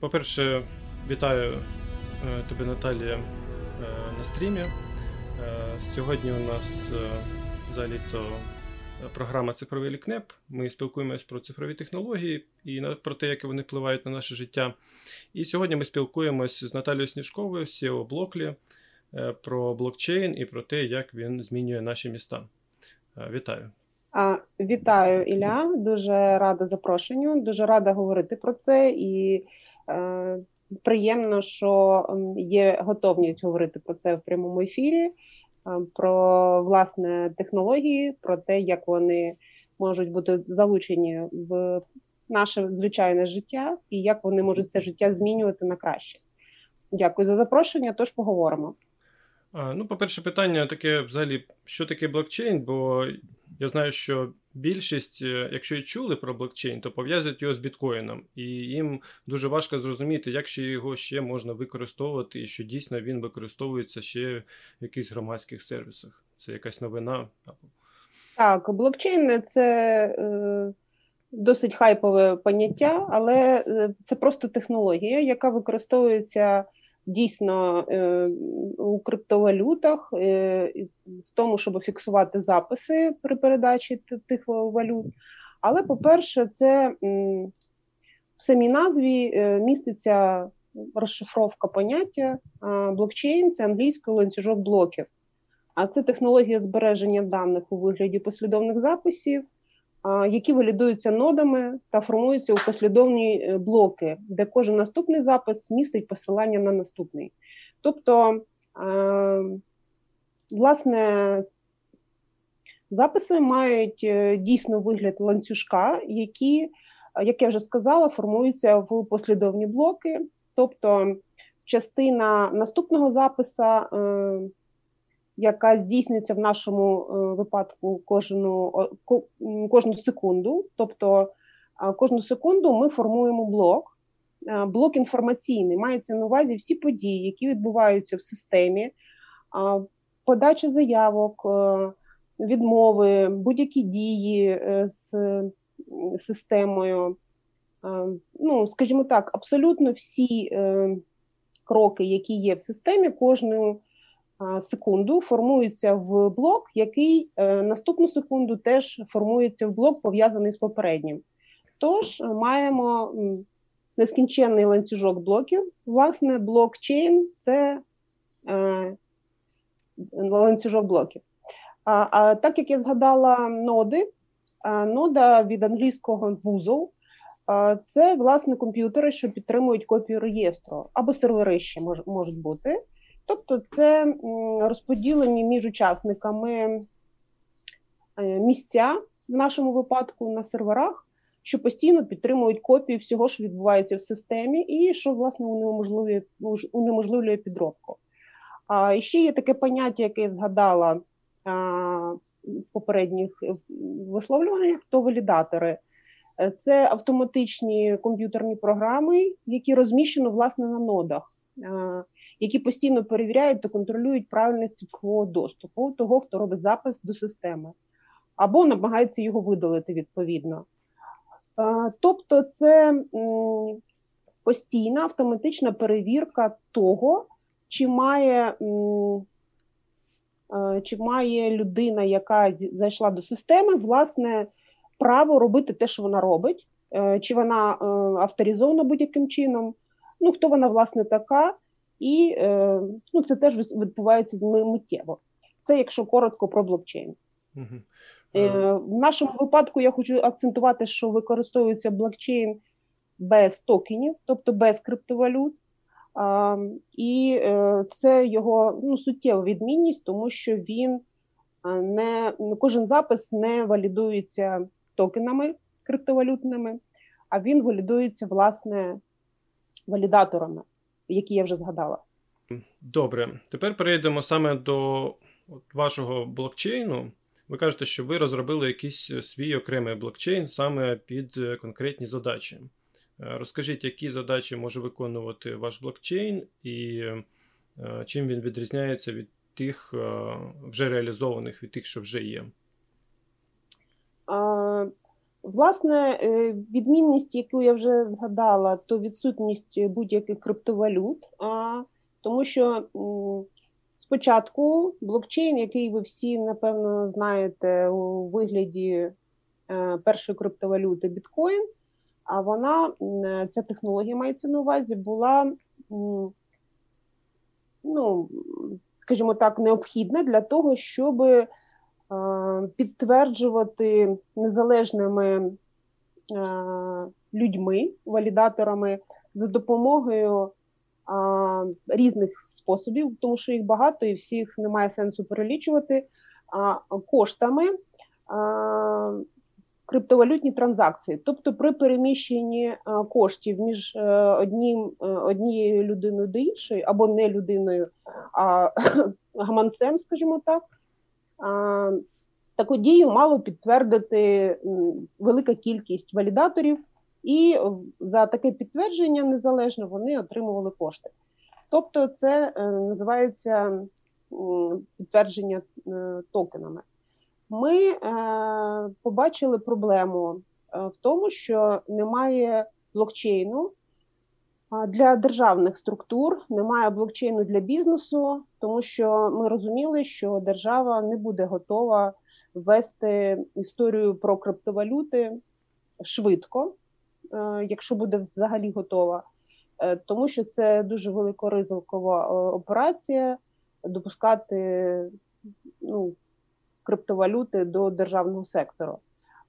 По-перше, вітаю тебе, Наталія, на стрімі. Сьогодні у нас взагалі-то програма Цифровий лікнеп. Ми спілкуємось про цифрові технології і про те, як вони впливають на наше життя. І сьогодні ми спілкуємось з Наталією Сніжковою, SEO Блоклі, про блокчейн і про те, як він змінює наші міста. Вітаю. Вітаю, Ілля. Дуже рада запрошенню. Дуже рада говорити про це і е, приємно, що є готовність говорити про це в прямому ефірі, про власне технології, про те, як вони можуть бути залучені в наше звичайне життя і як вони можуть це життя змінювати на краще. Дякую за запрошення. Тож поговоримо. Ну, по-перше, питання таке взагалі, що таке блокчейн? Бо я знаю, що більшість, е, якщо і чули про блокчейн, то пов'язують його з біткоїном, і їм дуже важко зрозуміти, як ще його ще можна використовувати, і що дійсно він використовується ще в якихось громадських сервісах. Це якась новина. Так, блокчейн це е, досить хайпове поняття, але е, це просто технологія, яка використовується дійсно е, у криптовалютах, е, в тому, щоб фіксувати записи при передачі тих валют. Але, по-перше, це в самій назві е, міститься розшифровка поняття блокчейн це англійською ланцюжок блоків. А це технологія збереження даних у вигляді послідовних записів які валідуються нодами та формуються у послідовні е, блоки, де кожен наступний запис містить посилання на наступний. Тобто, е, власне, записи мають е, дійсно вигляд ланцюжка, які, як я вже сказала, формуються в послідовні блоки. Тобто, частина наступного записа яка здійснюється в нашому е, випадку кожну кожну секунду. Тобто кожну секунду ми формуємо блок. Блок інформаційний мається на увазі всі події, які відбуваються в системі, подача заявок, е, відмови, будь-які дії е, з системою. Ну, скажімо так, абсолютно всі кроки, які є в системі, кожну секунду формується в блок, який е, наступну секунду теж формується в блок, пов'язаний з попереднім. Тож маємо нескінченний ланцюжок блоків. Власне, блокчейн це е, ланцюжок блоків. А, а так як я згадала ноди, нода від англійського вузол. Це власне комп'ютери, що підтримують копію реєстру, або сервери ще мож, можуть бути. Тобто, це розподілені між учасниками е, місця в нашому випадку на серверах, що постійно підтримують копії всього, що відбувається в системі, і що власне унеможливлює унеможливлює підробку. А ще є таке поняття, яке я згадала в попередніх висловлюваннях, то валідатори. Е, це автоматичні комп'ютерні програми, які розміщені власне на нодах які постійно перевіряють та контролюють правильність цифрового доступу того, хто робить запис до системи, або намагається його видалити відповідно. Тобто, це постійна автоматична перевірка того, чи має чи має людина, яка зайшла до системи, власне, право робити те, що вона робить, е, чи вона е, авторизована будь-яким чином, ну хто вона власне така, і е, ну, це теж відбувається миттєво. Це якщо коротко про блокчейн. Uh-huh. В нашому випадку я хочу акцентувати, що використовується блокчейн без токенів, тобто без криптовалют. А, І це його ну, суттєва відмінність, тому що він не кожен запис не валідується токенами криптовалютними, а він валідується власне валідаторами які я вже згадала. Добре, тепер перейдемо саме до вашого блокчейну. Ви кажете, що ви розробили якийсь свій окремий блокчейн саме під е, конкретні задачі. Е, розкажіть, які задачі може виконувати ваш блокчейн, і е, чим він відрізняється від тих вже реалізованих, від тих, що вже є? Власне, е, відмінність, яку я вже згадала, то відсутність будь-яких криптовалют, тому що спочатку блокчейн, який ви всі напевно знаєте у вигляді е, першої криптовалюти біткоін, а вона ця технологія мається на увазі, була ну, скажімо так, необхідна для того, щоб підтверджувати незалежними е, людьми, валідаторами за допомогою різних способів, тому що їх багато і всіх немає сенсу перелічувати коштами криптовалютні транзакції, тобто при переміщенні е, коштів між е, однім е, однією людиною до іншої, або не людиною, а гаманцем, скажімо так. Таку дію мало підтвердити велика кількість валідаторів, і за таке підтвердження незалежно вони отримували кошти. Тобто, це називається підтвердження токенами ми е, побачили проблему е, в тому, що немає блокчейну для державних структур, немає блокчейну для бізнесу, тому що ми розуміли, що держава не буде готова ввести історію про криптовалюти швидко, е, якщо буде взагалі готова. Е, тому що це дуже великоризикова е, операція допускати ну, криптовалюти до державного сектору.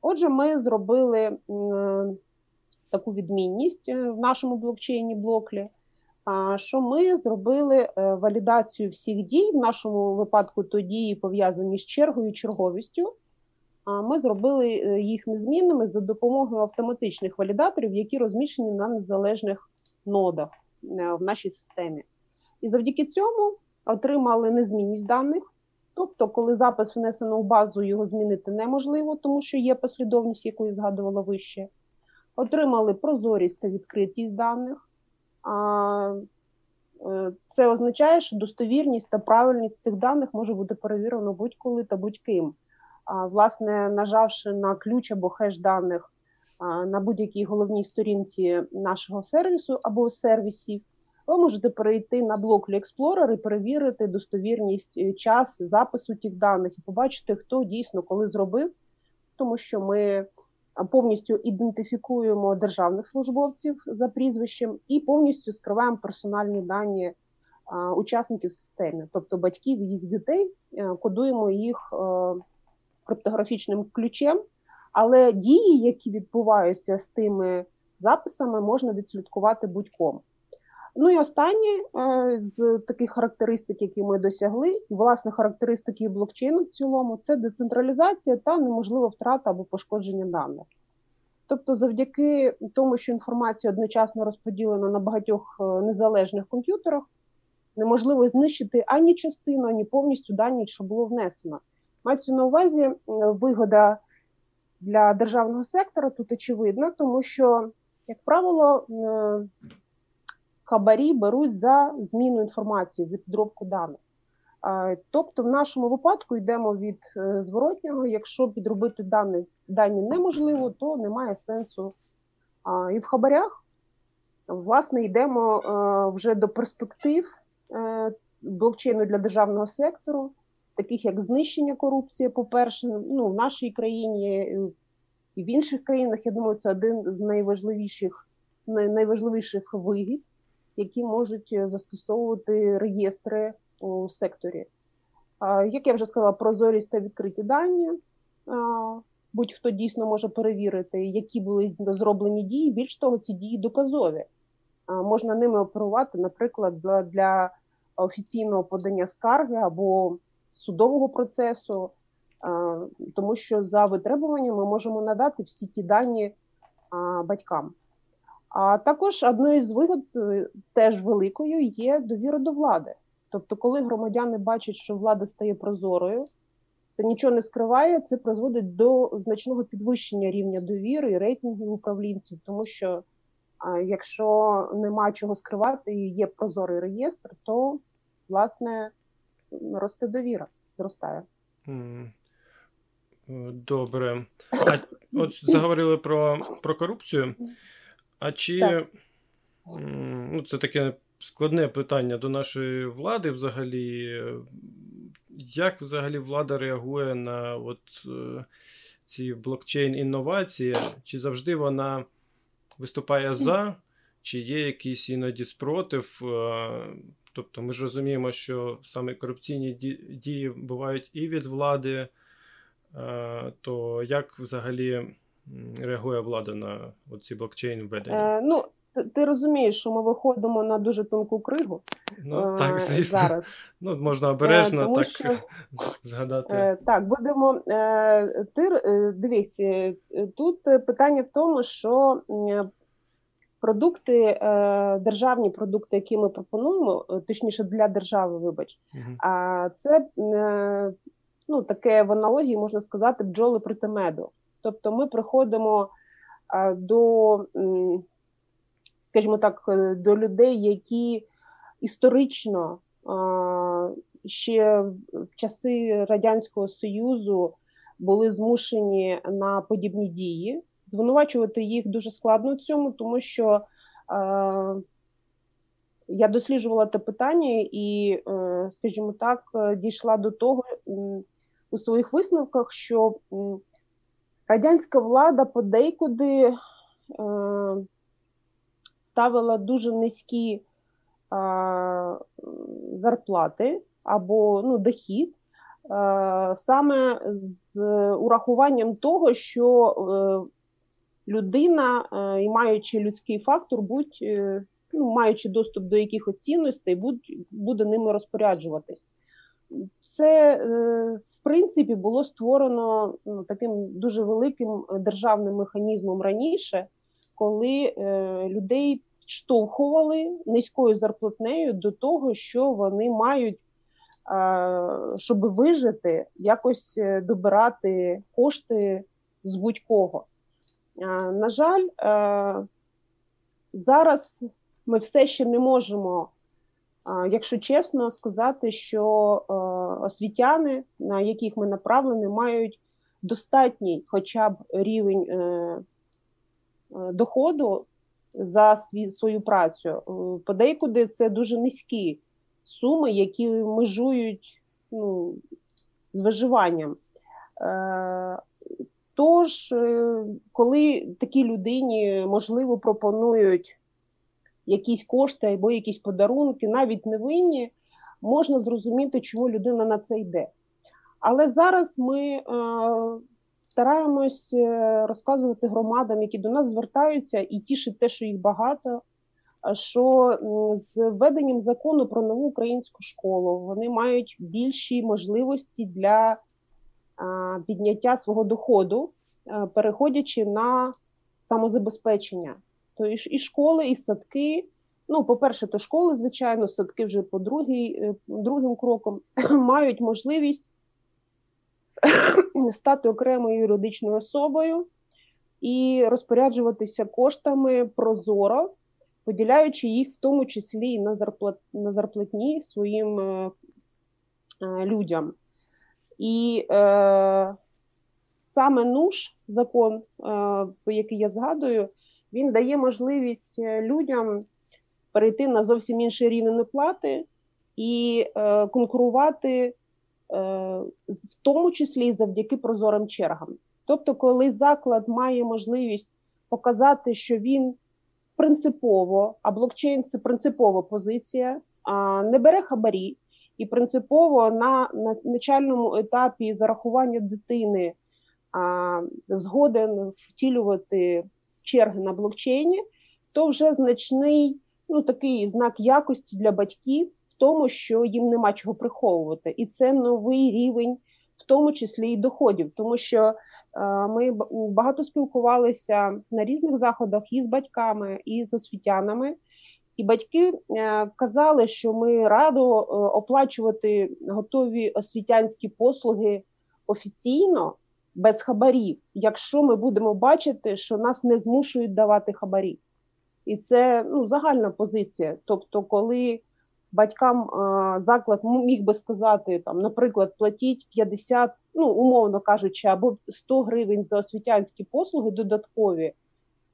Отже, ми зробили таку відмінність е, в нашому блокчейні блоклі. Що ми зробили е, валідацію всіх дій в нашому випадку то дії пов'язані з чергою черговістю. Ми зробили їх незмінними за допомогою автоматичних валідаторів, які розміщені на незалежних нодах в нашій системі. І завдяки цьому отримали незмінність даних, Тобто, коли запис внесено в базу, його змінити неможливо, тому що є послідовність, яку я згадувала вище. Отримали прозорість та відкритість даних. Е, це означає, що достовірність та правильність цих даних може бути перевірено будь-коли та будь-ким. Власне, нажавши на ключ або хеш даних на будь-якій головній сторінці нашого сервісу або сервісів, ви можете перейти на блок Explorer і перевірити достовірність е, час запису тих даних і побачити, хто дійсно коли зробив, тому що ми повністю ідентифікуємо державних службовців за прізвищем і повністю скриваємо персональні дані учасників системи, тобто батьків їх дітей, е, кодуємо їх е, криптографічним ключем, але дії, які відбуваються з тими записами, можна відслідкувати будь-кому. Ну і останнє е, з таких характеристик, які ми досягли, і власне характеристики блокчейну в цілому, це децентралізація та неможлива втрата або пошкодження даних. Тобто, завдяки тому, що інформація одночасно розподілена на багатьох е, незалежних комп'ютерах, неможливо знищити ані частину, ані повністю дані, що було внесено. Мається на увазі вигода для державного сектора тут очевидна, тому що, як правило, е, хабарі беруть за зміну інформації, за підробку даних. Тобто, в нашому випадку йдемо від е, зворотнього. Якщо підробити дані дані неможливо, то немає сенсу. І в хабарях власне йдемо е, вже до перспектив е, блокчейну для державного сектору, таких як знищення корупції, по-перше, ну в нашій країні і в інших країнах. Я думаю, це один з найважливіших найважливіших вигід які можуть е, застосовувати реєстри у секторі. Як я вже сказала, прозорість та відкриті дані. Будь-хто дійсно може перевірити, які були зроблені дії. Більш того, ці дії доказові. Можна ними оперувати, наприклад, для офіційного подання скарги або судового процесу, тому що за витребуванням ми можемо надати всі ті дані батькам. А також одною з вигод е, теж великою є довіра до влади. Тобто, коли громадяни бачать, що влада стає прозорою, та нічого не скриває, це призводить до значного підвищення рівня довіри і рейтингів управлінців, тому що а, якщо нема чого скривати і є прозорий реєстр, то власне росте довіра, зростає. Добре. А от заговорили про про корупцію. А чи так. ну, це таке складне питання до нашої влади взагалі? Як взагалі влада реагує на от, е, ці блокчейн-інновації? Чи завжди вона виступає за, чи є якийсь іноді спротив? Е, тобто ми ж розуміємо, що саме корупційні дії бувають і від влади, е, то як взагалі реагує влада на ці блокчейн введення? Е, ну, ти розумієш, що ми виходимо на дуже тонку кригу. Ну, так, звісно. зараз. Ну, Можна обережно Тому так що, згадати. Так, будемо. Ти дивись, тут питання в тому, що продукти, державні продукти, які ми пропонуємо, точніше для держави, вибач, а це ну, таке в аналогії можна сказати бджоли проти меду. Тобто ми приходимо до, скажімо так, до людей, які історично ще в часи Радянського Союзу були змушені на подібні дії. Звинувачувати їх дуже складно в цьому, тому що я досліджувала те питання і, е, скажімо так, дійшла до того у своїх висновках, що радянська влада подейкуди е, ставила дуже низькі зарплати або ну, дохід, саме з урахуванням того, що е, людина, і маючи людський фактор, будь ну, маючи доступ до якихось цінностей, буде ними розпоряджуватись. Це, е, в принципі, було створено ну, таким дуже великим державним механізмом раніше, коли е, людей штовхували низькою зарплатнею до того, що вони мають, щоб вижити, якось е, добирати кошти з будь-кого. На жаль, зараз ми все ще не можемо Якщо чесно сказати, що е, освітяни, на яких ми направлені, мають достатній хоча б рівень е, е, доходу за свою працю. Подейкуди це дуже низькі суми, які межують ну, з виживанням. Тож, коли такій людині можливо пропонують якісь кошти або якісь подарунки, навіть невинні, можна зрозуміти, чому людина на це йде. Але зараз ми е, стараємось е, розказувати громадам, які до нас звертаються, і тішить те, що їх багато. Що з введенням закону про нову українську школу вони мають більші можливості для підняття свого доходу, е, переходячи на самозабезпечення то і, школи, і садки. Ну, по-перше, то школи, звичайно, садки вже по другий, е, другим кроком мають можливість стати окремою юридичною особою і розпоряджуватися коштами прозоро, поділяючи їх в тому числі і на зарплат, на зарплатні своїм е, е, людям. І е, саме НУШ, закон, е, який я згадую, він дає можливість е, людям перейти на зовсім інший рівень оплати і е, конкурувати, е, в тому числі завдяки прозорим чергам. Тобто, коли заклад має можливість показати, що він принципово, а блокчейн це принципова позиція, а не бере хабарі, і принципово на, на начальному етапі зарахування дитини а, згоден втілювати черги на блокчейні, то вже значний ну, такий знак якості для батьків в тому, що їм нема чого приховувати, і це новий рівень, в тому числі і доходів, тому що е, ми багато спілкувалися на різних заходах і з батьками, і з освітянами. І батьки е, казали, що ми радо е, оплачувати готові освітянські послуги офіційно, без хабарів, якщо ми будемо бачити, що нас не змушують давати хабарі. І це ну, загальна позиція. Тобто, коли батькам заклад міг би сказати, там, наприклад, платіть 50, ну умовно кажучи, або 100 гривень за освітянські послуги додаткові,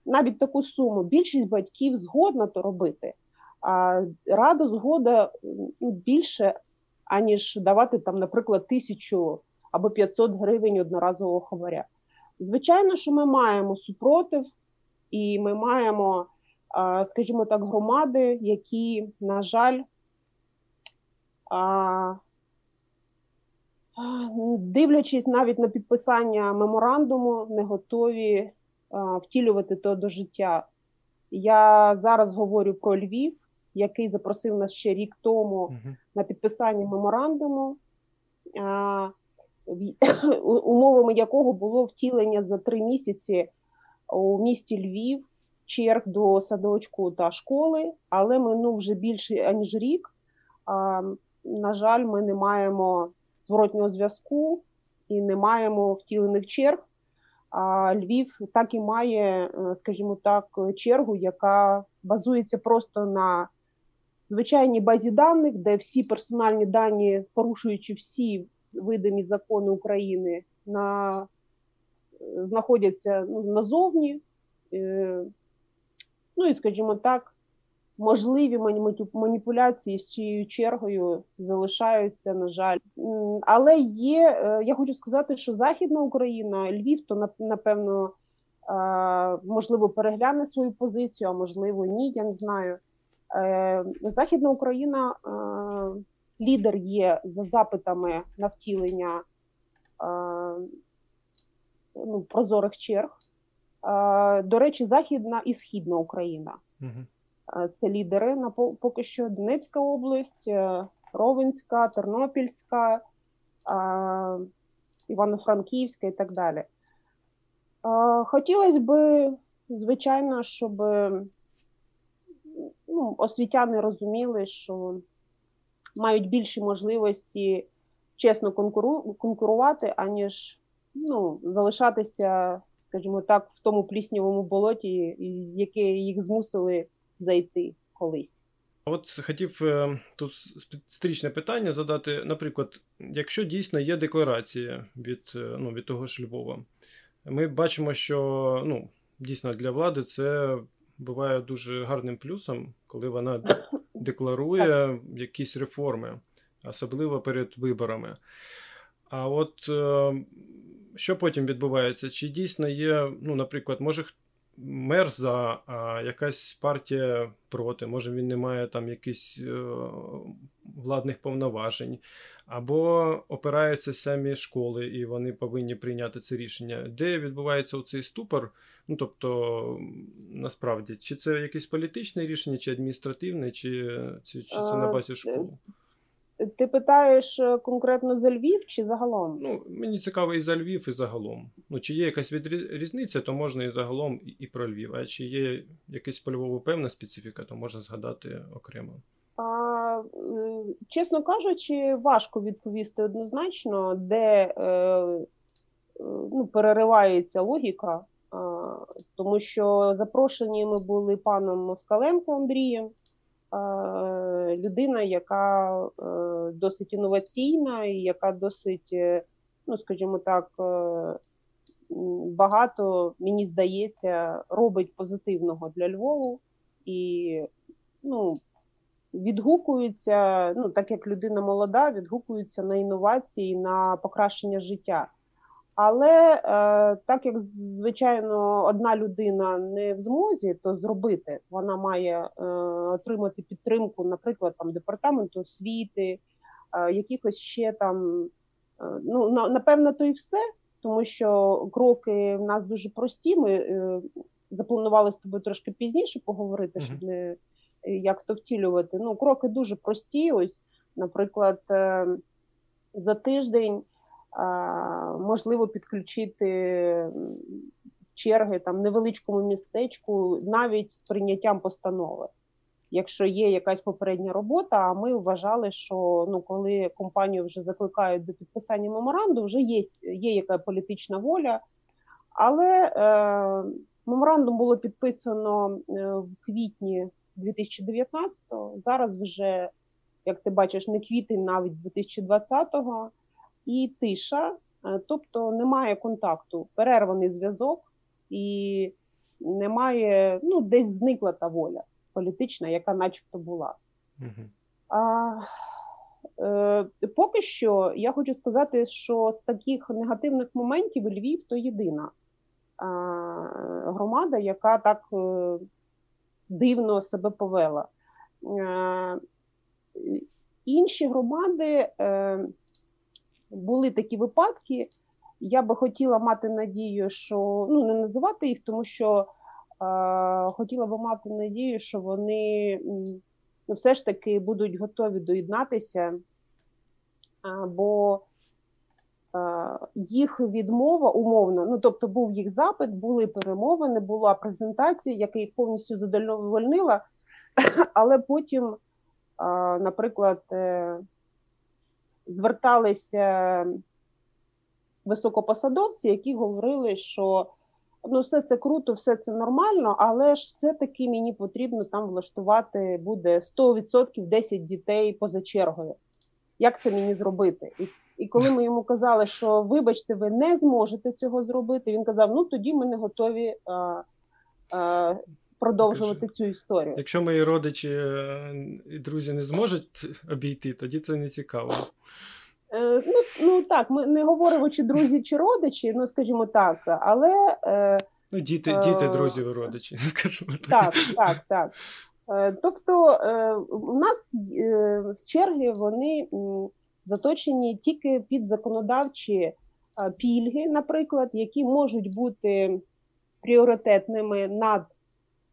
навіть таку суму. Більшість батьків згодна то робити. А рада згода більше, аніж давати там, наприклад, тисячу або 500 гривень одноразового хабаря. Звичайно, що ми маємо супротив, і ми маємо, скажімо так, громади, які, на жаль, дивлячись навіть на підписання меморандуму, не готові втілювати то до життя. Я зараз говорю про Львів, який запросив нас ще рік тому uh на підписання меморандуму, умовами якого було втілення за три місяці у місті Львів черг до садочку та школи, але минув вже більше аніж рік. На жаль, ми не маємо зворотнього зв'язку і не маємо втілених черг. А Львів так і має, е, скажімо так, чергу, яка базується просто на звичайній базі даних, де всі персональні дані, порушуючи всі видимі закони України, на, е, знаходяться ну, назовні. Е, ну і, скажімо так, можливі маніпуляції з цією чергою залишаються, на жаль. Але є, е, я хочу сказати, що Західна Україна, Львів, то напевно можливо перегляне свою позицію, а можливо, ні, я не знаю. Західна Україна лідер є за запитами на втілення ну, прозорих черг. До речі, Західна і Східна Україна. Угу. Е, це лідери на поки що Донецька область, е, Ровенська, Тернопільська, е, Івано-Франківська і так далі. Хотілося б, звичайно, щоб ну, освітяни розуміли, що мають більші можливості чесно конкуру, конкурувати, аніж ну, залишатися, скажімо так, в тому пліснявому болоті, яке їх змусили зайти колись. От хотів е, тут стрічне питання задати. Наприклад, якщо дійсно є декларація від е, ну, від того ж Львова, ми бачимо, що ну, дійсно для влади це буває дуже гарним плюсом, коли вона декларує якісь реформи, особливо перед виборами. А от е, що потім відбувається? Чи дійсно є, ну, наприклад, може мер за, а якась партія проти, може він не має там якихось е, владних повноважень, або опираються самі школи, і вони повинні прийняти це рішення. Де відбувається цей ступор? Ну тобто, насправді, чи це якесь політичне рішення, чи адміністративне, чи, чи, чи це на базі школи? Ти питаєш е, конкретно за Львів чи загалом? Ну, мені цікаво і за Львів, і загалом. Ну, чи є якась різниця, то можна і загалом, і про Львів. А чи є якась по Львову певна специфіка, то можна згадати окремо. А, Чесно кажучи, важко відповісти однозначно, де е, ну, переривається логіка, тому що запрошені ми були паном Москаленко Андрієм людина, яка е, досить інноваційна і яка досить, е, ну скажімо так, багато, мені здається, робить позитивного для Львову. І ну, відгукуються, ну так як людина молода, відгукуються на інновації, на покращення життя. Але е, так як звичайно одна людина не в змозі то зробити, вона має е, отримати підтримку, наприклад, там департаменту освіти, е, якихось ще там. Е, ну на, напевно, то і все, тому що кроки в нас дуже прості. Ми е, запланували з тобою трошки пізніше поговорити, щоб не як то втілювати. Ну, кроки дуже прості. Ось, наприклад, е, за тиждень можливо підключити черги там невеличкому містечку, навіть з прийняттям постанови. Якщо є якась попередня робота, а ми вважали, що ну коли компанію вже закликають до підписання меморанду, вже є є яка політична воля. Але е, меморандум було підписано е, в квітні 2019-го, Зараз вже як ти бачиш, не квітень навіть 2020-го, і тиша, е, тобто немає контакту, перерваний зв'язок, і немає, ну, десь зникла та воля політична, яка начебто була. Угу. А, е, Поки що я хочу сказати, що з таких негативних моментів Львів то єдина громада, яка так е, дивно себе повела. Е, інші громади е, були такі випадки. Я би хотіла мати надію, що ну не називати їх, тому що е, хотіла би мати надію, що вони ну, все ж таки будуть готові доєднатися, бо їх відмова умовно, ну тобто був їх запит, були перемовини, була презентація, яка їх повністю задовольнила, але потім, е, наприклад, е, зверталися високопосадовці, які говорили, що ну все це круто, все це нормально, але ж все-таки мені потрібно там влаштувати буде 100% 10 дітей поза чергою. Як це мені зробити? І коли ми йому казали, що вибачте, ви не зможете цього зробити, він казав: ну тоді ми не готові а, а, продовжувати цю історію. Якщо мої родичі е, і друзі не зможуть обійти, тоді це не цікаво. Е, ну ну так, ми не говоримо чи друзі, чи родичі, ну скажімо так, але е, ну діти, діти, друзі, родичі, скажімо так. Так, так, так. Тобто у нас з черги вони заточені тільки під законодавчі пільги, наприклад, які можуть бути пріоритетними над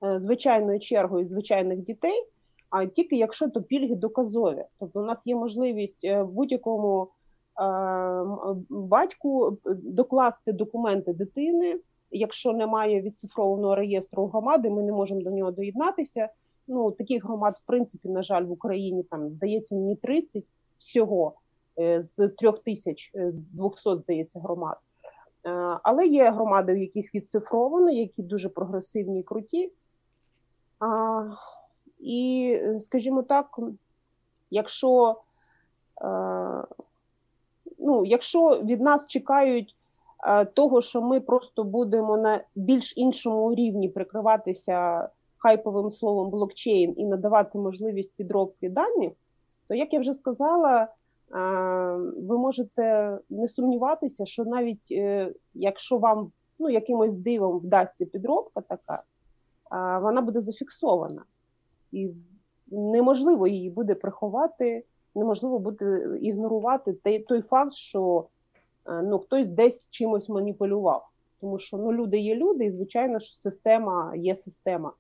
звичайною чергою звичайних дітей а тільки якщо то пільги доказові. Тобто, у нас є можливість е, будь-якому батьку докласти документи дитини. Якщо немає відцифрованого реєстру громади, ми не можемо до нього доєднатися. Ну таких громад, в принципі, на жаль, в Україні там здається мені 30 всього е, з 3200, е, здається, громад. Але є громади, в яких відцифровано, які дуже прогресивні і круті. І, скажімо так, якщо е, ну, якщо від нас чекають е, того, що ми просто будемо на більш іншому рівні прикриватися хайповим словом блокчейн і надавати можливість підробки даних, то як я вже сказала, е, ви можете не сумніватися, що навіть якщо вам ну, якимось дивом вдасться підробка така, вона буде зафіксована і неможливо її буде приховати, неможливо буде ігнорувати той, факт, що е, ну, хтось десь чимось маніпулював. Тому що ну, люди є люди, і звичайно ж система є система.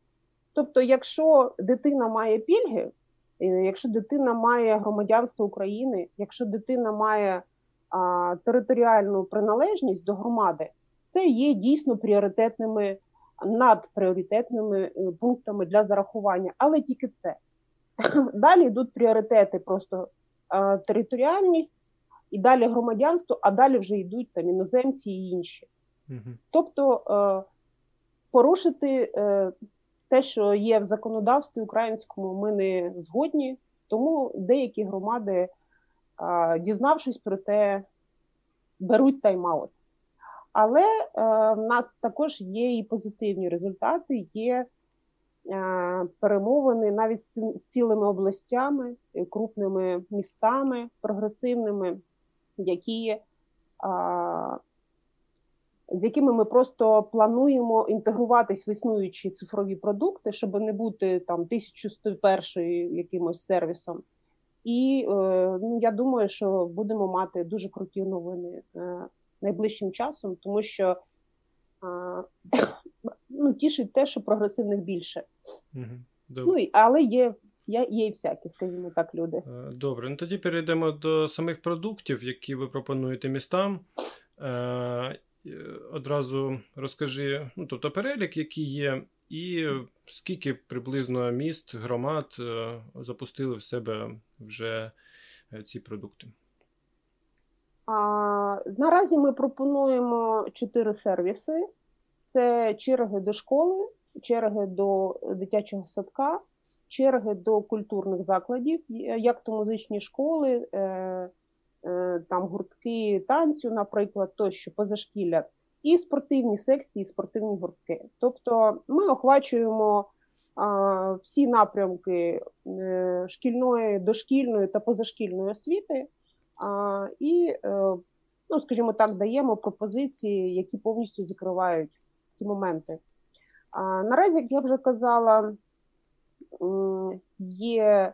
Тобто, якщо дитина має пільги, е, якщо дитина має громадянство України, якщо дитина має а, територіальну приналежність до громади, це є дійсно пріоритетними над пріоритетними е, пунктами для зарахування, але тільки це. Далі йдуть пріоритети, просто е, територіальність і далі громадянство, а далі вже йдуть там іноземці і інші. Тобто е, порушити те, що є в законодавстві українському, ми не згодні, тому деякі громади, дізнавшись про те, беруть тайм-аут. Але е, в нас також є і позитивні результати, є е, перемовини навіть з, цілими областями, крупними містами прогресивними, які, з якими ми просто плануємо інтегруватись в існуючі цифрові продукти, щоб не бути там 1101 якимось сервісом. І е, ну, я думаю, що будемо мати дуже круті новини. Е, найближчим часом, тому що а, ну, тішить те, що прогресивних більше. Угу. Ну, Але є. Є є і всякі, скажімо так, люди. Е, добре, ну тоді перейдемо до самих продуктів, які ви пропонуєте містам. Е, Одразу розкажи, ну тобто перелік, які є, і скільки приблизно міст, громад е, запустили в себе вже е, ці продукти. А, Наразі ми пропонуємо чотири сервіси: це черги до школи, черги до дитячого садка, черги до культурних закладів, як то музичні школи, там гуртки танцю, наприклад, тощо позашкілля, і спортивні секції, і спортивні гуртки. Тобто ми охвачуємо всі напрямки шкільної, дошкільної та позашкільної освіти, і, ну, скажімо так, даємо пропозиції, які повністю закривають ті моменти. Наразі, як я вже казала, є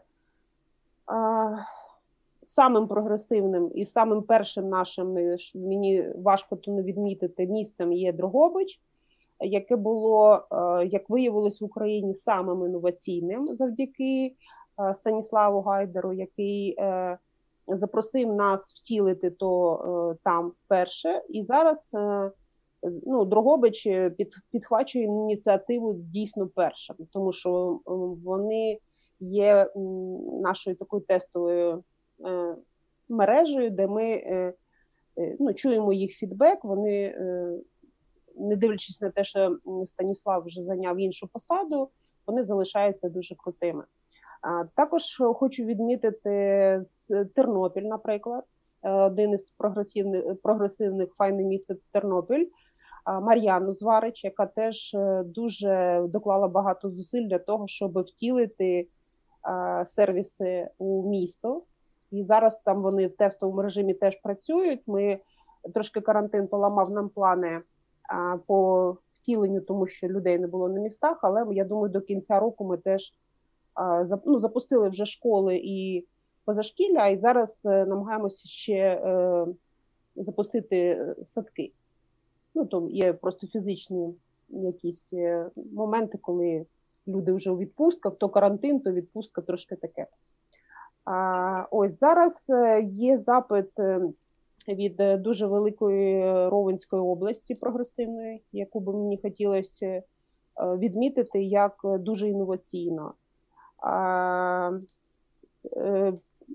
самим прогресивним і самим першим нашим мені важко то не відмітити містом є Дрогобич, яке було, як виявилось в Україні самим інноваційним завдяки Станіславу Гайдеру, який е, запросив нас втілити то е, там вперше, і зараз е, ну, Дрогобич е, під, підхвачує ініціативу дійсно першим, тому що вони є нашою такою тестовою е, мережею, де ми е, ну, чуємо їх фідбек. Вони, не дивлячись на те, що Станіслав вже зайняв іншу посаду, вони залишаються дуже крутими. Також хочу відмітити Тернопіль, наприклад, один із прогресивних прогресивних файне місто Тернопіль. Мар'яну Зварич, яка теж е, дуже доклала багато зусиль для того, щоб втілити сервіси у місто. І зараз там вони в тестовому режимі теж працюють. Ми трошки карантин поламав нам плани по втіленню, тому що людей не було на містах. Але я думаю, до кінця року ми теж ну, запустили вже школи і позашкілля, і зараз е, намагаємося ще е, запустити садки. Ну, то є просто фізичні якісь е, моменти, коли люди вже у відпустках, то карантин, то відпустка трошки таке. Ось зараз е, є запит е, від дуже великої Ровенської області прогресивної, яку би мені хотілося відмітити як дуже інноваційно.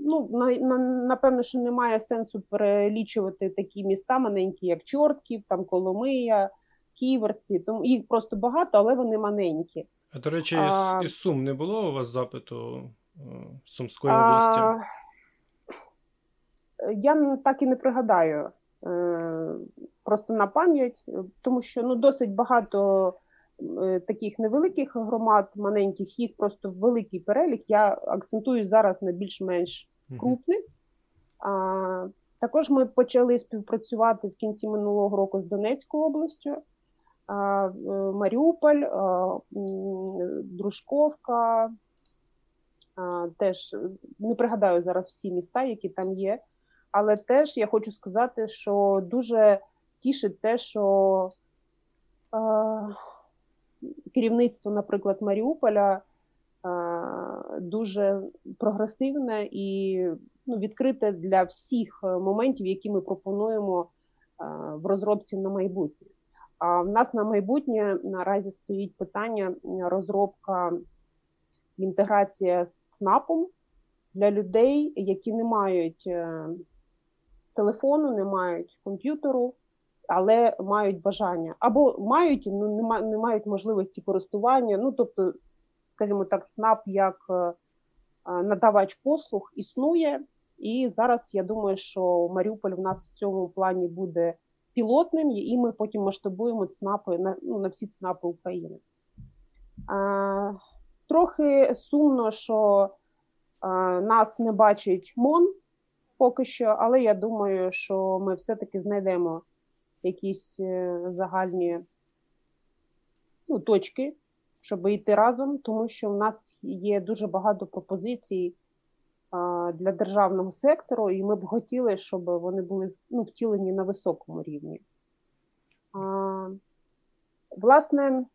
Ну, на, на, напевно, що немає сенсу перелічувати такі міста маленькі, як Чортків, там Коломия, Ківерці. Тому їх просто багато, але вони маленькі. А до речі, а, із Сум не було у вас запиту е, Сумської області? А, я так і не пригадаю. Е, просто на пам'ять, тому що ну досить багато Е, таких невеликих громад, маленьких, їх просто великий перелік. Я акцентую зараз на більш-менш крупних. А, Також ми почали співпрацювати в кінці минулого року з Донецькою областю, е, Маріуполь, Дружковка. Теж не пригадаю зараз всі міста, які там є. Але теж я хочу сказати, що дуже тішить те, що керівництво, наприклад, Маріуполя дуже прогресивне і ну, відкрите для всіх е, моментів, які ми пропонуємо в розробці на майбутнє. А в нас на майбутнє наразі стоїть питання розробка інтеграція з ЦНАПом для людей, які не мають е, телефону, не мають комп'ютеру але мають бажання або мають, ну не, мають можливості користування. Ну тобто, скажімо так, ЦНАП як е, надавач послуг існує, і зараз я думаю, що Маріуполь в нас в цьому плані буде пілотним, і ми потім масштабуємо ЦНАПи на ну, на всі ЦНАПи України. А, Трохи сумно, що а, нас не бачить МОН поки що, але я думаю, що ми все-таки знайдемо якісь е, загальні ну, точки, щоб йти разом, тому що в нас є дуже багато пропозицій а, для державного сектору, і ми б хотіли, щоб вони були ну, втілені на високому рівні. А, Власне,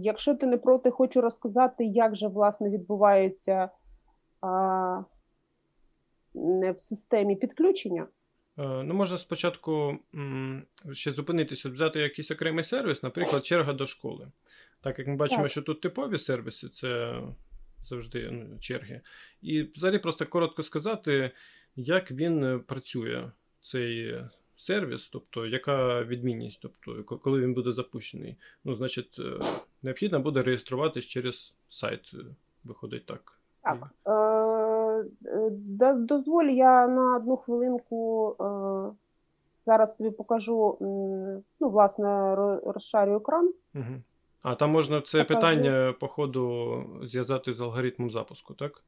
якщо ти не проти, хочу розказати, як же власне відбувається а, в системі підключення. Е, ну, можна спочатку ще зупинитися, взяти якийсь окремий сервіс, наприклад, черга до школи. Так як ми бачимо, так. що тут типові сервіси, це завжди ну, черги. І взагалі просто коротко сказати, як він працює, цей сервіс, тобто яка відмінність, тобто коли він буде запущений. Ну, значить, необхідно буде реєструватись через сайт. Виходить так. Так. Е, дозволь, я на одну хвилинку е, зараз тобі покажу, ну, власне, розшарю екран. Угу. А там можна це покажу. питання, по ходу, зв'язати з алгоритмом запуску, так?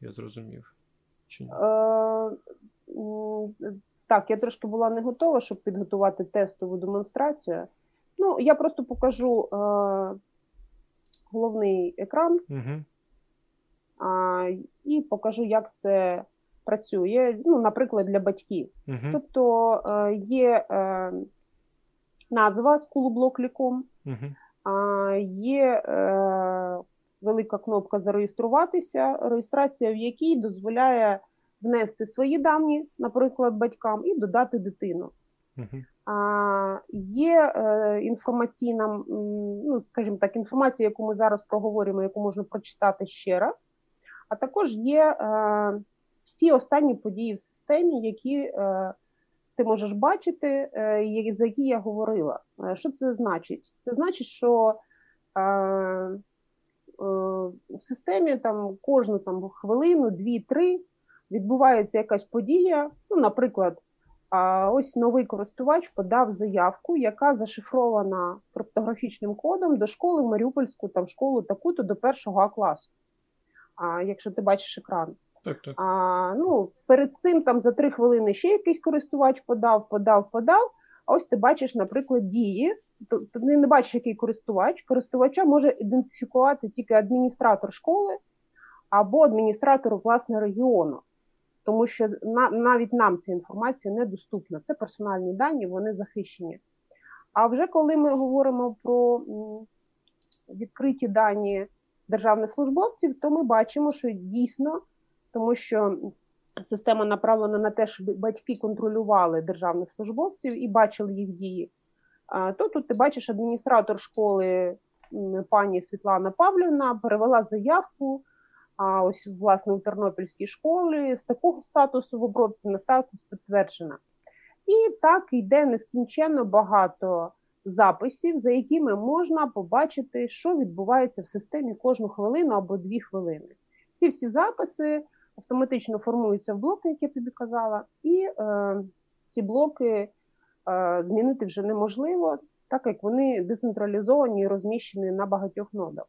Я зрозумів. Чи ні? Е, так, я трошки була не готова, щоб підготувати тестову демонстрацію. Ну, я просто покажу е, головний екран. Угу а, і покажу, як це працює. Ну, наприклад, для батьків. Uh-huh. Тобто е, є е, назва скулублокліком, uh-huh. а, є е, велика кнопка Зареєструватися, реєстрація в якій дозволяє внести свої дані, наприклад, батькам, і додати дитину. Uh-huh. А, Є е, інформаційна, ну скажімо так, інформація, яку ми зараз проговоримо, яку можна прочитати ще раз а також є е, всі останні події в системі, які е, ти можеш бачити, е, за які я говорила. Е, що це значить? Це значить, що е, е, в системі там кожну там хвилину, дві-три відбувається якась подія. Ну, наприклад, а ось новий користувач подав заявку, яка зашифрована криптографічним кодом до школи в Маріупольську, там школу таку-то до першого А класу а, якщо ти бачиш екран. Так, так. А, ну, Перед цим там за три хвилини ще якийсь користувач подав, подав, подав. А ось ти бачиш, наприклад, дії. Ти не бачиш, який користувач. Користувача може ідентифікувати тільки адміністратор школи або адміністратор власне регіону. Тому що на, навіть нам ця інформація недоступна. Це персональні дані, вони захищені. А вже коли ми говоримо про відкриті дані державних службовців, то ми бачимо, що дійсно, тому що система направлена на те, щоб батьки контролювали державних службовців і бачили їх дії. То тут ти бачиш адміністратор школи пані Світлана Павлівна перевела заявку. А ось власне у Тернопільській школі з такого статусу в обробці на статус підтверджена. І так йде нескінченно багато записів, за якими можна побачити, що відбувається в системі кожну хвилину або дві хвилини. Ці всі записи автоматично формуються в блоки, як я тобі казала, і е, ці блоки е, змінити вже неможливо, так як вони децентралізовані і розміщені на багатьох нодах.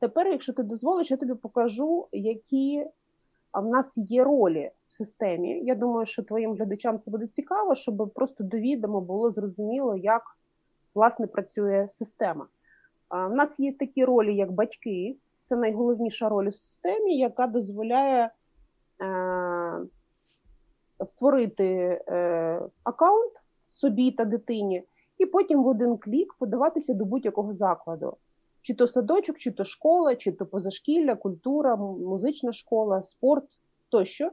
Тепер, якщо ти дозволиш, я тобі покажу, які в нас є ролі в системі. Я думаю, що твоїм глядачам це буде цікаво, щоб просто довідомо було зрозуміло, як власне працює система. У нас є такі ролі, як батьки, це найголовніша роль у системі, яка дозволяє е, створити е, аккаунт собі та дитині, і потім в один клік подаватися до будь-якого закладу чи то садочок, чи то школа, чи то позашкілля, культура, музична школа, спорт тощо.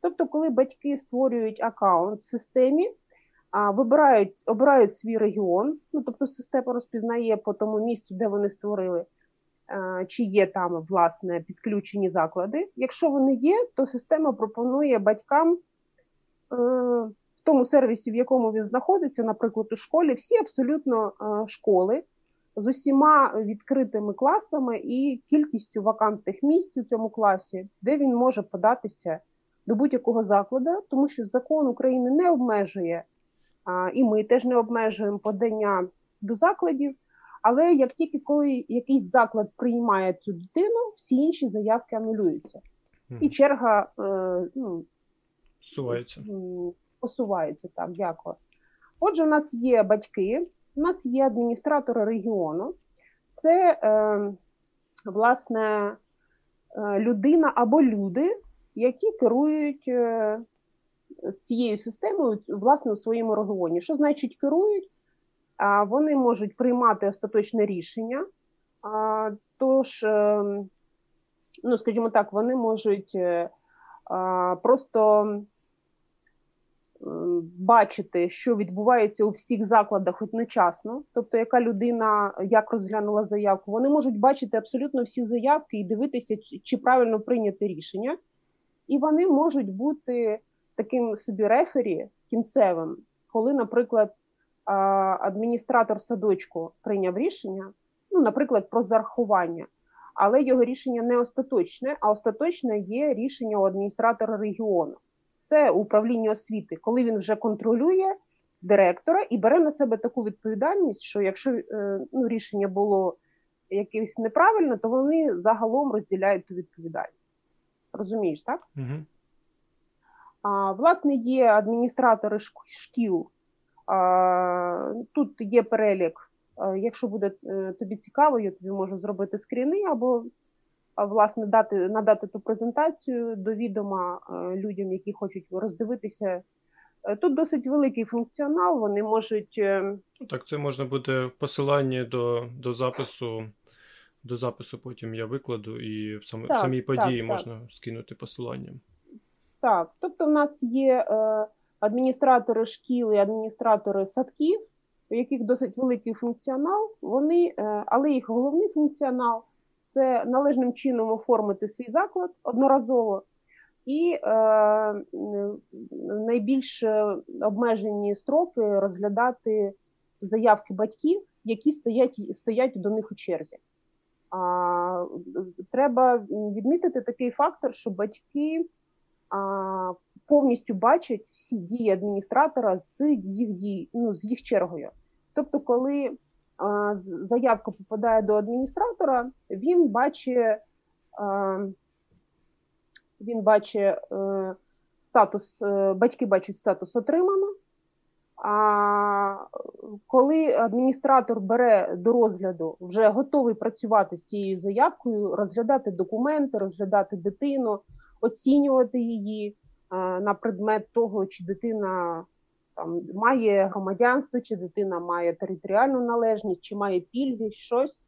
Тобто, коли батьки створюють аккаунт в системі, вибирають, обирають свій регіон, ну тобто система розпізнає по тому місцю, де вони створили, чи є там власне підключені заклади. Якщо вони є, то система пропонує батькам. Е, в тому сервісі, в якому він знаходиться, наприклад, у школі, всі абсолютно е, школи з усіма відкритими класами і кількістю вакантних місць у цьому класі, де він може податися до будь-якого закладу, тому що закон України не обмежує, а, і ми теж не обмежуємо подання до закладів. Але як тільки коли якийсь заклад приймає цю дитину, всі інші заявки анулюються. І черга е, ну, Сувається. посувається так, дякую. Отже, у нас є батьки, у нас є адміністратори регіону, це е, власне е, людина або люди, які керують е, цією системою власне у своєму регіоні. Що значить керують? Вони можуть приймати остаточне рішення. Тож, е, ну скажімо так, вони можуть просто бачити, що відбувається у всіх закладах одночасно, тобто, яка людина як розглянула заявку, вони можуть бачити абсолютно всі заявки і дивитися, чи правильно прийняти рішення, і вони можуть бути таким собі рефері кінцевим, коли, наприклад, адміністратор садочку прийняв рішення, ну, наприклад, про зарахування, але його рішення не остаточне, а остаточне є рішення у адміністратора регіону. Це управління освіти, коли він вже контролює директора і бере на себе таку відповідальність, що якщо е, ну, рішення було якесь неправильне, то вони загалом розділяють ту відповідальність. Розумієш, так? Угу. А, Власне, є адміністратори шкіл. А, Тут є перелік. А, якщо буде е, тобі цікаво, я тобі можу зробити скріни або власне дати надати ту презентацію до відома е, людям, які хочуть роздивитися. Е, тут досить великий функціонал. Вони можуть так. Це можна буде в посиланні до до запису. До запису потім я викладу, і в сам, так, самій події так, можна так. скинути посилання. Так, тобто, в нас є е, адміністратори шкіл і адміністратори садків, у яких досить великий функціонал. Вони, е, але їх головний функціонал це належним чином оформити свій заклад одноразово. І е, найбільш обмежені строки розглядати заявки батьків, які стоять стоять до них у черзі. А, Треба відмітити такий фактор, що батьки а, повністю бачать всі дії адміністратора з їх дій, ну, з їх чергою. Тобто, коли заявка попадає до адміністратора, він бачить він бачить е, статус, е, батьки бачать статус отримано. А коли адміністратор бере до розгляду, вже готовий працювати з цією заявкою, розглядати документи, розглядати дитину, оцінювати її на предмет того, чи дитина там має громадянство, чи дитина має територіальну належність, чи має пільги, щось,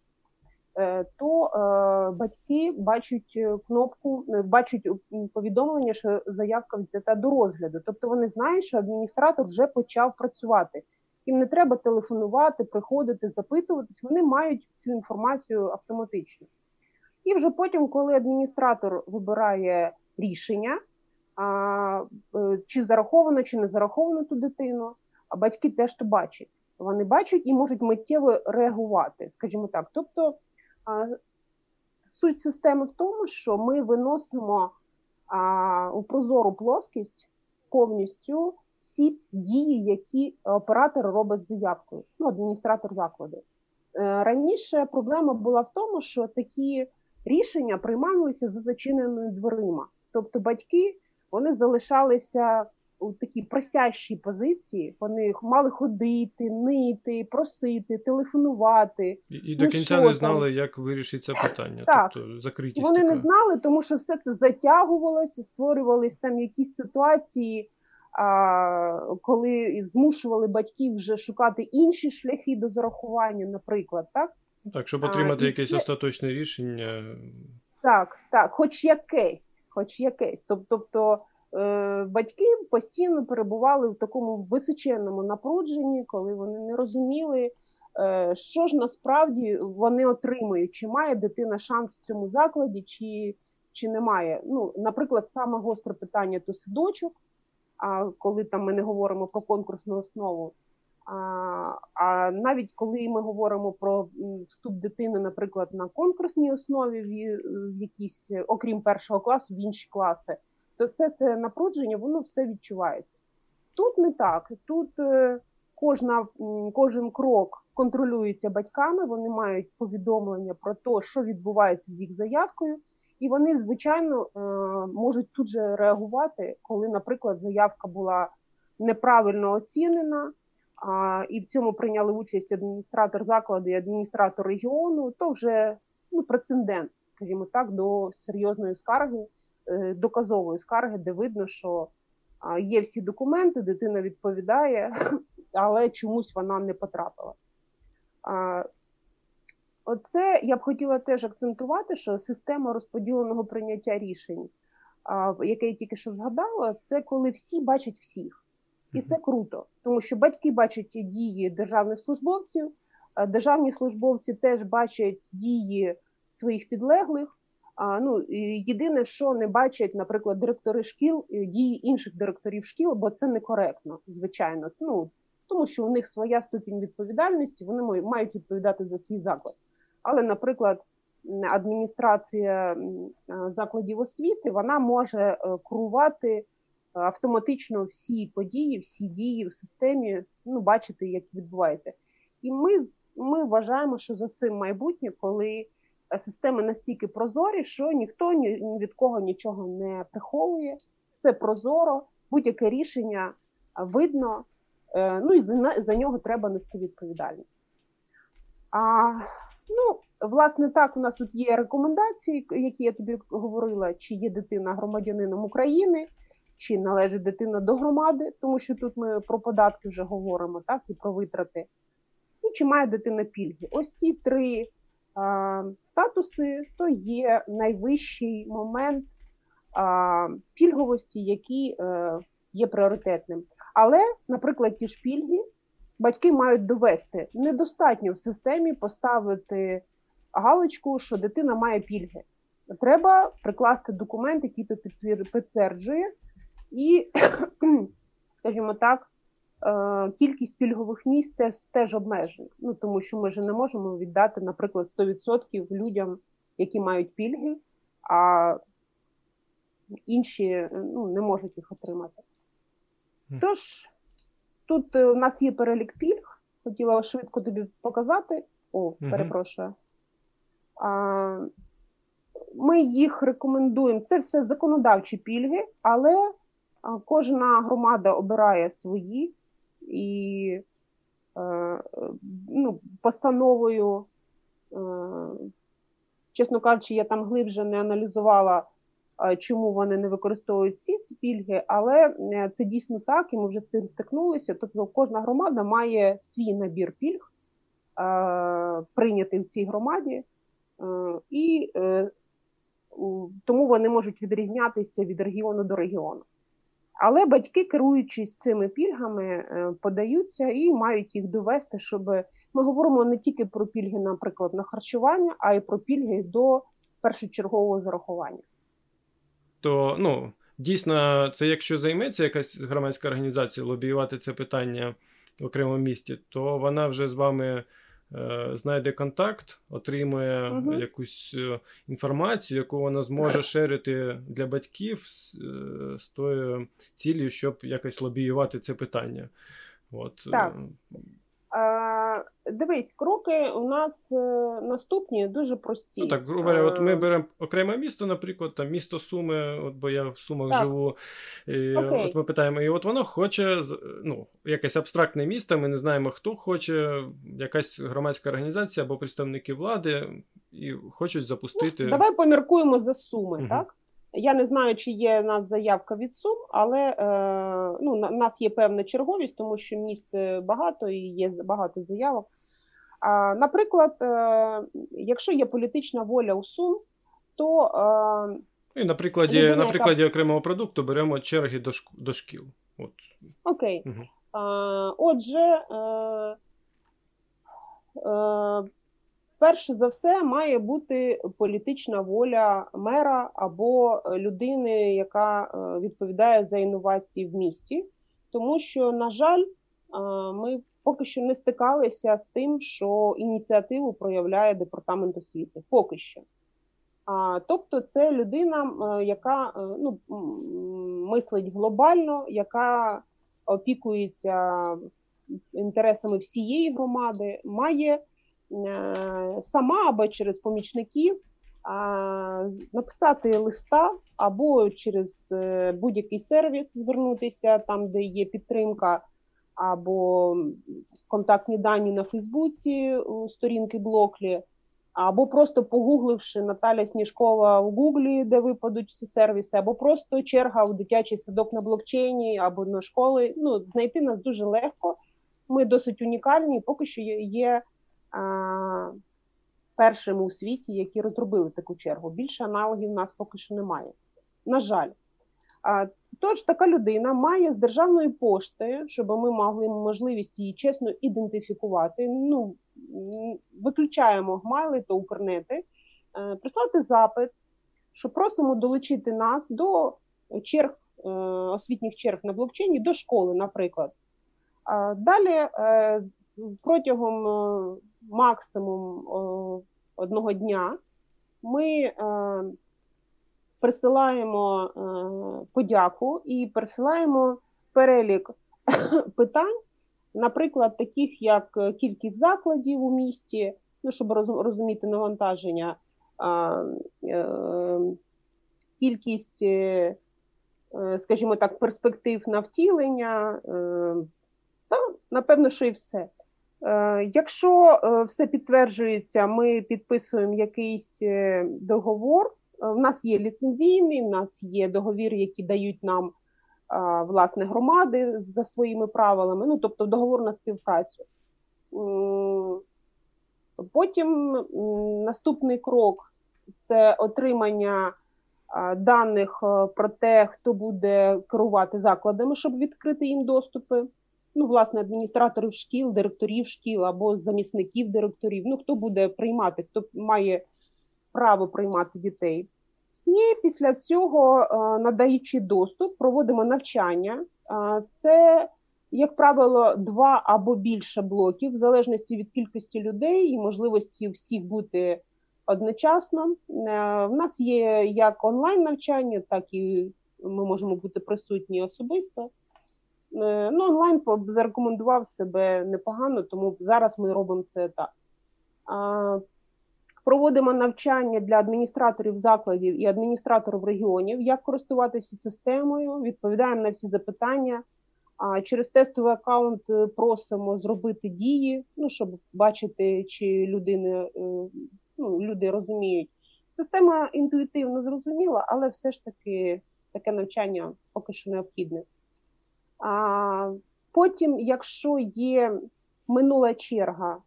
е, то е, батьки бачать кнопку, е, бачать повідомлення, що заявка взята до розгляду. Тобто вони знають, що адміністратор вже почав працювати. Їм не треба телефонувати, приходити, запитуватись. Вони мають цю інформацію автоматично. І вже потім, коли адміністратор вибирає рішення, чи зараховано, чи не зараховано ту дитину, а батьки теж то бачать. Вони бачать і можуть миттєво реагувати, скажімо так. Тобто суть системи в тому, що ми виносимо у прозору плоскість повністю всі дії, які оператор робить з заявкою, ну, адміністратор закладу. Е, раніше проблема була в тому, що такі рішення приймалися за зачиненими дверима. Тобто батьки вони залишалися у такій просящій позиції. Вони мали ходити, нити, просити, телефонувати. І, і до ну, кінця не знали, там. як вирішиться питання. Так. Тобто закритість Вони така. не знали, тому що все це затягувалося, створювались там якісь ситуації. А, Коли змушували батьків вже шукати інші шляхи до зарахування, наприклад, так так, щоб отримати а, якесь це... остаточне рішення. Так, так, хоч якесь, хоч якесь. Тобто е, батьки постійно перебували в такому височенному напрудженні, коли вони не розуміли, е, що ж насправді вони отримують, чи має дитина шанс в цьому закладі, чи чи немає. Ну, Наприклад, саме гостре питання то садочок, а коли там ми не говоримо про конкурсну основу. А навіть коли ми говоримо про вступ дитини, наприклад, на конкурсній основі в, в якісь, окрім першого класу, в інші класи, то все це напрудження, воно все відчувається. Тут не так. Тут е, кожна, кожен крок контролюється батьками, вони мають повідомлення про те, що відбувається з їх заявкою, і вони, звичайно, е, можуть тут же реагувати, коли, наприклад, заявка була неправильно оцінена. І в цьому прийняли участь адміністратор закладу і адміністратор регіону. То вже ну, прецедент, скажімо так, до серйозної скарги, е, доказової скарги, де видно, що є всі документи, дитина відповідає, але чомусь вона не потрапила. Оце я б хотіла теж акцентувати, що система розподіленого прийняття рішень, яке я тільки що згадала, це коли всі бачать всіх. І це круто, тому що батьки бачать дії державних службовців, державні службовці теж бачать дії своїх підлеглих. А, ну, Єдине, що не бачать, наприклад, директори шкіл дії інших директорів шкіл, бо це некоректно, звичайно. Ну, Тому що у них своя ступінь відповідальності, вони мають відповідати за свій заклад. Але, наприклад, адміністрація закладів освіти вона може е, курувати автоматично всі події, всі дії в системі, ну, бачити, як відбувається. І ми ми вважаємо, що за цим майбутнє, коли е, системи настільки прозорі, що ніхто ні, ні від кого нічого не приховує, все прозоро, будь-яке рішення видно, е, ну і за, за нього треба нести відповідальність. А, Ну, власне, так, у нас тут є рекомендації, які я тобі говорила, чи є дитина громадянином України чи належить дитина до громади, тому що тут ми про податки вже говоримо, так і про витрати, і чи має дитина пільги. Ось ці три а, статуси то є найвищий момент а, пільговості, який а, е, є пріоритетним. Але, наприклад, ті ж пільги батьки мають довести недостатньо в системі поставити галочку, що дитина має пільги. Треба прикласти документ, який підтверджує, і, скажімо так, е, кількість пільгових місць теж обмежена. Ну тому що ми ж не можемо віддати, наприклад, 100% людям, які мають пільги, а інші ну, не можуть їх отримати. Тож тут е, у нас є перелік пільг. Хотіла швидко тобі показати. О, перепрошую. А, Ми їх рекомендуємо. Це все законодавчі пільги, але Кожна громада обирає свої і е, ну, постановою, е, чесно кажучи, я там глибше не аналізувала, чому вони не використовують всі ці пільги, але е, це дійсно так, і ми вже з цим стикнулися. Тобто кожна громада має свій набір пільг, прийнятий в цій громаді, і тому вони можуть відрізнятися від регіону до регіону. Але батьки, керуючись цими пільгами, е, подаються і мають їх довести, щоб ми говоримо не тільки про пільги, наприклад, на харчування, а й про пільги до першочергового зарахування. То ну дійсно, це якщо займеться якась громадська організація лобіювати це питання в окремому місті, то вона вже з вами. Е, знайде контакт, отримує угу. якусь е, інформацію, яку вона зможе шерити для батьків з, е, з тою цілею, щоб якось лобіювати це питання. От. Так. Дивись, кроки у нас е, наступні дуже прості. Ну так, грубо говоря, от ми беремо окреме місто, наприклад, там місто Суми, от бо я в Сумах так. живу. І От ми питаємо, і от воно хоче ну, якесь абстрактне місто. Ми не знаємо, хто хоче, якась громадська організація або представники влади, і хочуть запустити. Ну, давай поміркуємо за суми, угу. так? Я не знаю, чи є у нас заявка від Сум, але е, ну, у нас є певна черговість, тому що міст багато і є багато заявок. Наприклад, е, якщо є політична воля у Сум, то е, і на прикладі людина, на прикладі яка... окремого продукту беремо черги до шк... до шкіл. От. Окей. Угу. Отже, е, е, перше за все має бути політична воля мера або людини, яка е, відповідає за інновації в місті, тому що, на жаль, ми поки що не стикалися з тим, що ініціативу проявляє департамент освіти. Поки що. А, Тобто, це людина, е, яка е, ну, мислить глобально, яка опікується інтересами всієї громади, має Е, сама або через помічників написати листа, або через е, будь-який сервіс звернутися там, де є підтримка, або контактні дані на Фейсбуці у сторінки Блоклі, або просто погугливши Наталя Сніжкова в Гуглі, де випадуть всі сервіси, або просто черга у дитячий садок на блокчейні, або на школи. Ну, знайти нас дуже легко. Ми досить унікальні, поки що є першими у світі, які розробили таку чергу. Більше аналогів у нас поки що немає. На жаль. Тож така людина має з державної пошти, щоб ми мали можливість її чесно ідентифікувати. Ну виключаємо гмайли та укрнети, е, прислати запит що просимо долучити нас до черг освітніх черг на блокчейні до школи, наприклад. Далі протягом максимум одного дня ми присилаємо подяку і присилаємо перелік питань, наприклад, таких як кількість закладів у місті, ну щоб розуміти навантаження, е, кількість, е, е, скажімо так, перспектив на втілення, та напевно, що і все. Якщо все підтверджується, ми підписуємо якийсь договор. В нас є ліцензійний, в нас є договір, які дають нам власне громади за своїми правилами, ну тобто договор на співпрацю. Потім наступний крок це отримання даних про те, хто буде керувати закладами, щоб відкрити їм доступи. Ну, власне, адміністраторів шкіл, директорів шкіл або замісників директорів. Ну, хто буде приймати, хто має право приймати дітей. І після цього, е, надаючи доступ, проводимо навчання. Це, як правило, два або більше блоків, в залежності від кількості людей і можливості всіх бути одночасно. Е, в нас є як онлайн навчання, так і ми можемо бути присутні особисто. Е, ну, Онлайн зарекомендував себе непогано, тому зараз ми робимо це так. Проводимо навчання для адміністраторів закладів і адміністраторів регіонів, як користуватися системою, відповідаємо на всі запитання. Через тестовий аккаунт е, просимо зробити дії, ну щоб бачити, чи людини е, ну, люди розуміють. Система інтуїтивно зрозуміла, але все ж таки таке навчання поки що необхідне. А потім, якщо є минула черга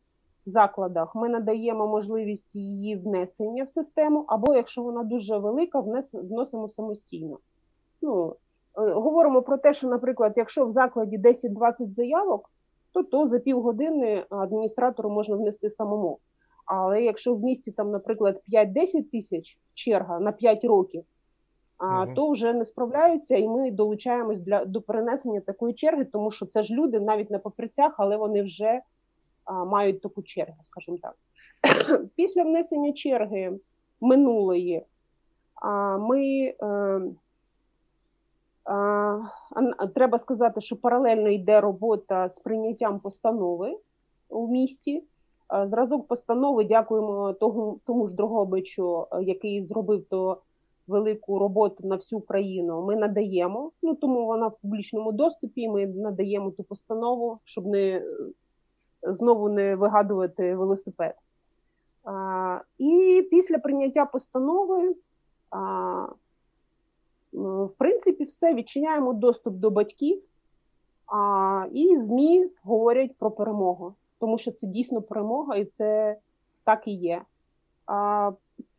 в закладах ми надаємо можливість її внесення в систему, або якщо вона дуже велика, вносимо самостійно. Ну, е, Говоримо про те, що, наприклад, якщо в закладі 10-20 заявок, то то за півгодини адміністратору можна внести самому. Але якщо в місті там, наприклад, 5-10 тисяч черга на 5 років, а то вже не справляються, і ми долучаємось для до перенесення такої черги, тому що це ж люди навіть на папірцях, але вони вже мають таку чергу, скажімо так. Після внесення черги минулої а, ми е, треба сказати, що паралельно йде робота з прийняттям постанови у місті. Зразок постанови дякуємо тому, тому ж Дрогобичу, який зробив то велику роботу на всю країну. Ми надаємо. Ну тому вона в публічному доступі. Ми надаємо ту постанову, щоб не знову не вигадувати велосипед. А, І після прийняття постанови, а, в принципі, все відчиняємо доступ до батьків, а, і ЗМІ говорять про перемогу, тому що це дійсно перемога, і це так і є. А,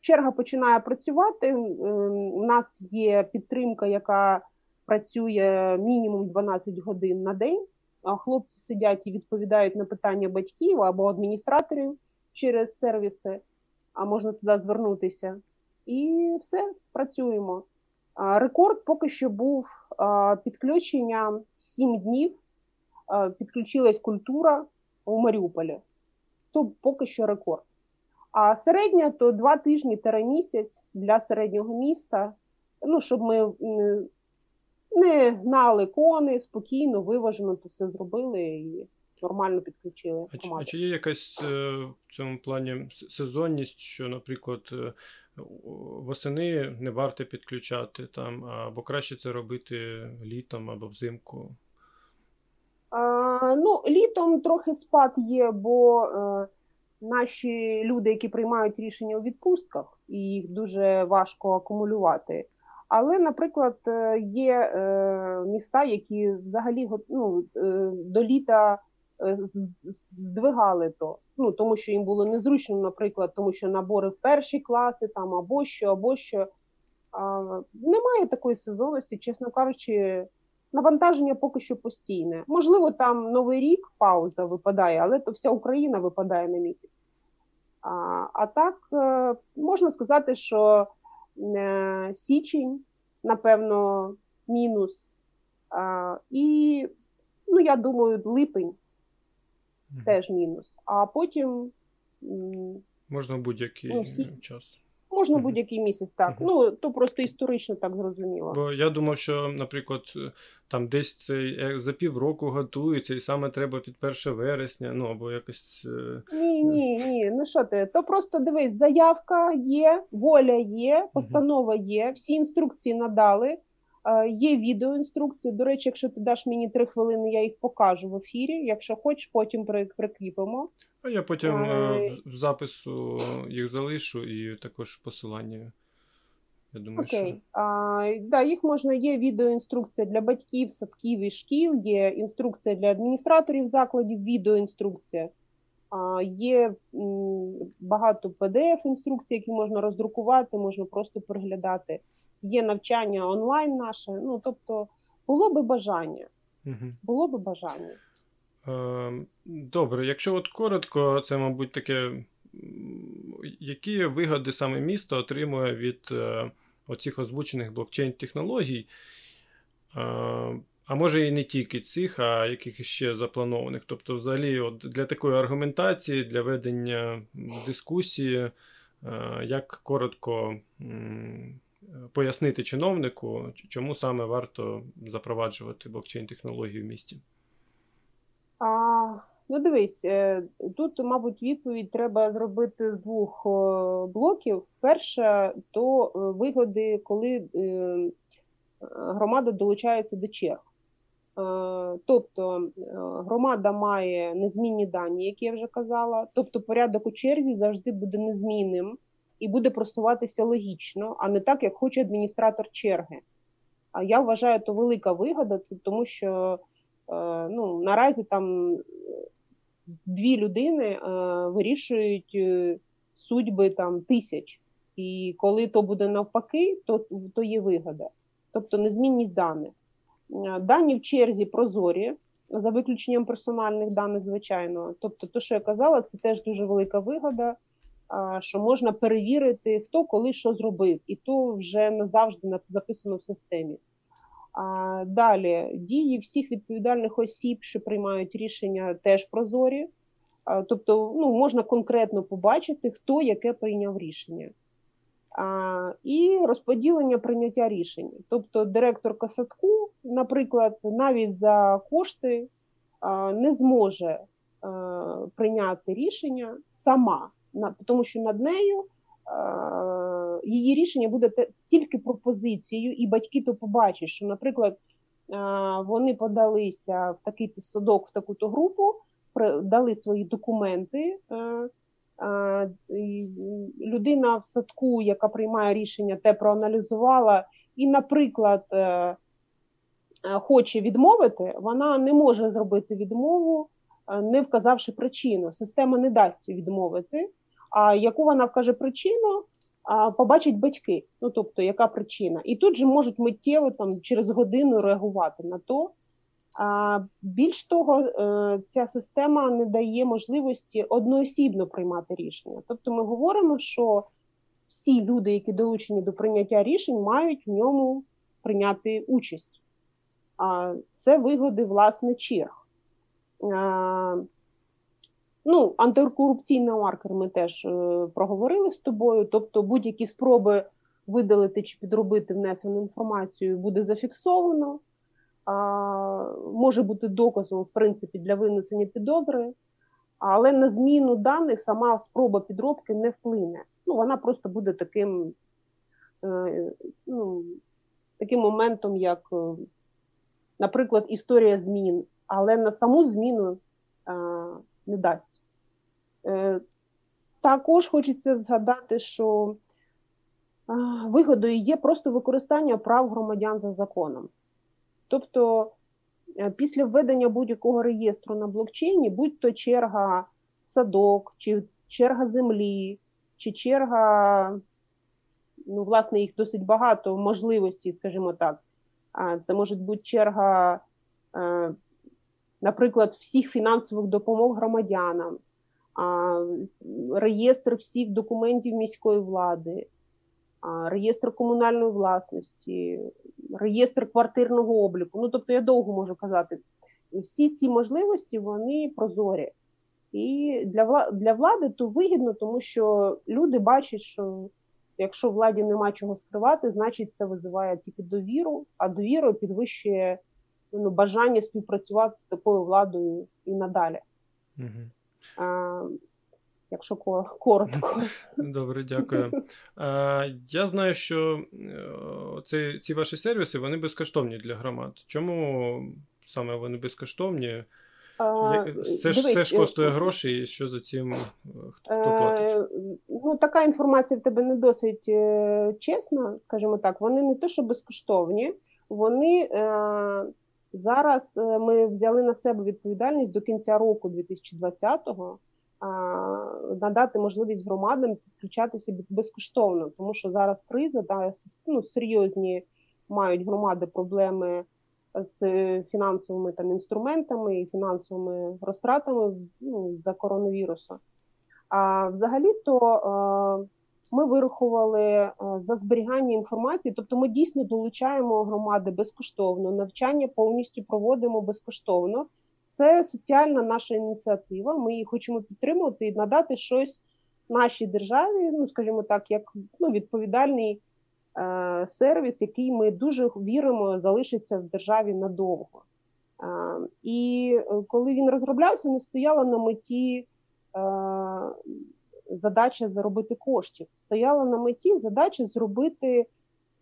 Черга починає працювати. У нас є підтримка, яка працює мінімум 12 годин на день хлопці сидять і відповідають на питання батьків або адміністраторів через сервіси, а можна туди звернутися. І все, працюємо. Рекорд поки що був підключення 7 днів. Підключилась культура у Маріуполі. То поки що рекорд. А середня то два тижні місяць для середнього міста. Ну, щоб ми не гнали кони, спокійно, виважено то все зробили і нормально підключили. А чи, а чи є якась е, в цьому плані сезонність, що, наприклад, е, восени не варто підключати там, або краще це робити літом або взимку? А, Ну, літом трохи спад є, бо е, наші люди, які приймають рішення у відпустках, і їх дуже важко акумулювати. Але, наприклад, е, є е, міста, які взагалі ну, е, до літа здвигали то, ну тому що їм було незручно, наприклад, тому що набори в перші класи там або що, або що. Немає такої сезонності, чесно кажучи, навантаження поки що постійне. Можливо, там новий рік пауза випадає, але то вся Україна випадає на місяць. А а так можна сказати, що е, січень, напевно, мінус. І, ну, я думаю, липень теж мінус. А потім. Можна будь-який ну, час. Можна будь-який місяць, так. Ну то просто історично так зрозуміло. Бо я думав, що, наприклад, там десь це за півроку готується, і саме треба під 1 вересня, ну або якось. Е, ні, ні, ні. Ну що ти? То просто дивись, заявка є, воля є, постанова є, всі інструкції надали. Є відеоінструкції. До речі, якщо ти даш мені три хвилини, я їх покажу в ефірі. Якщо хочеш, потім прикріпимо. А я потім а... в запису їх залишу і також посилання. Я думаю, Окей. Що... А, да, їх можна, є відеоінструкція для батьків, садків і шкіл, є інструкція для адміністраторів закладів, відеоінструкція. А, Є багато PDF-інструкцій, які можна роздрукувати, можна просто переглядати є навчання онлайн наше. Ну тобто, було би бажання. Угу. Було би бажання. Е, Добре, якщо от коротко, це, мабуть, таке, які вигоди саме місто отримує від е, оцих озвучених блокчейн-технологій? Е, а може і не тільки цих, а яких ще запланованих. Тобто, взагалі, от для такої аргументації, для ведення дискусії, е, як коротко пояснити чиновнику, чому саме варто запроваджувати блокчейн-технології в місті? А, Ну, дивись, е, тут, мабуть, відповідь треба зробити з двох блоків. Перше, то е, вигоди, коли е, громада долучається до черг. Тобто громада має незмінні дані, які я вже казала. Тобто, порядок у черзі завжди буде незмінним і буде просуватися логічно, а не так, як хоче адміністратор черги. А я вважаю, то велика вигода, тому що е, ну, наразі там дві людини е, вирішують е, судьби там тисяч. І коли то буде навпаки, то то є вигода. Тобто незмінність даних. Дані в черзі прозорі, за виключенням персональних даних, звичайно. Тобто, то, що я казала, це теж дуже велика вигода що можна перевірити, хто коли що зробив, і то вже назавжди записано в системі. Далі дії всіх відповідальних осіб, що приймають рішення, теж прозорі. Тобто ну, можна конкретно побачити, хто яке прийняв рішення. А, І розподілення прийняття рішень. Тобто, директорка садку, наприклад, навіть за кошти а, не зможе а, прийняти рішення сама тому що над нею її рішення буде тільки пропозицією, і батьки то побачать, що, наприклад, вони подалися в такий садок, в таку-то групу, дали свої документи. Людина в садку, яка приймає рішення, те проаналізувала, і, наприклад, е, хоче відмовити, вона не може зробити відмову, не вказавши причину. Система не дасть відмовити. А яку вона вкаже причину, а, побачать батьки. Ну тобто, яка причина, і тут же можуть миттєво там через годину реагувати на то. А більш того, е, ця система не дає можливості одноосібно приймати рішення. Тобто, ми говоримо, що всі люди, які долучені до прийняття рішень, мають в ньому прийняти участь. Це вигоди власне черг. Ну, антикорупційний маркер ми теж е, проговорили з тобою. Тобто, будь-які спроби видалити чи підробити внесену інформацію буде зафіксовано, а, може бути доказом, в принципі, для винесення підозри, але на зміну даних сама спроба підробки не вплине. Ну, вона просто буде таким, е, ну, таким моментом, як, е, наприклад, історія змін, але на саму зміну. Не дасть. Е, також хочеться згадати, що вигодою є просто використання прав громадян за законом. Тобто, е, після введення будь-якого реєстру на блокчейні, будь-то черга садок, чи черга землі, чи черга, ну, власне, їх досить багато можливостей, скажімо так. Це може бути черга е, наприклад, всіх фінансових допомог громадянам, реєстр всіх документів міської влади, реєстр комунальної власності, реєстр квартирного обліку. Ну тобто, я довго можу казати, всі ці можливості вони прозорі. І для для влади то вигідно, тому що люди бачать, що якщо владі нема чого скривати, значить це визиває тільки довіру, а довіру підвищує ну, бажання співпрацювати з такою владою і надалі. Угу. А, Якщо коротко. Добре, дякую. Я знаю, що ці, ці ваші сервіси вони безкоштовні для громад. Чому саме вони безкоштовні? Це ж все ж коштує гроші, і що за цим хто платить? Ну, така інформація в тебе не досить е, чесна, скажімо так. Вони не те, що безкоштовні, вони е, зараз е, ми взяли на себе відповідальність до кінця року 2020-го надати можливість громадам підключатися безкоштовно, тому що зараз криза та ну, серйозні мають громади проблеми з фінансовими там інструментами і фінансовими розтратами ну, за коронавірусу. А взагалі-то ми вирахували за зберігання інформації, тобто ми дійсно долучаємо громади безкоштовно, навчання повністю проводимо безкоштовно. Це соціальна наша ініціатива. Ми її хочемо підтримувати і надати щось нашій державі, ну скажімо так, як ну, відповідальний е, сервіс, який ми дуже віримо, залишиться в державі надовго. Е, і е, коли він розроблявся, не стояла на меті е, задача заробити коштів. Стояла на меті задача зробити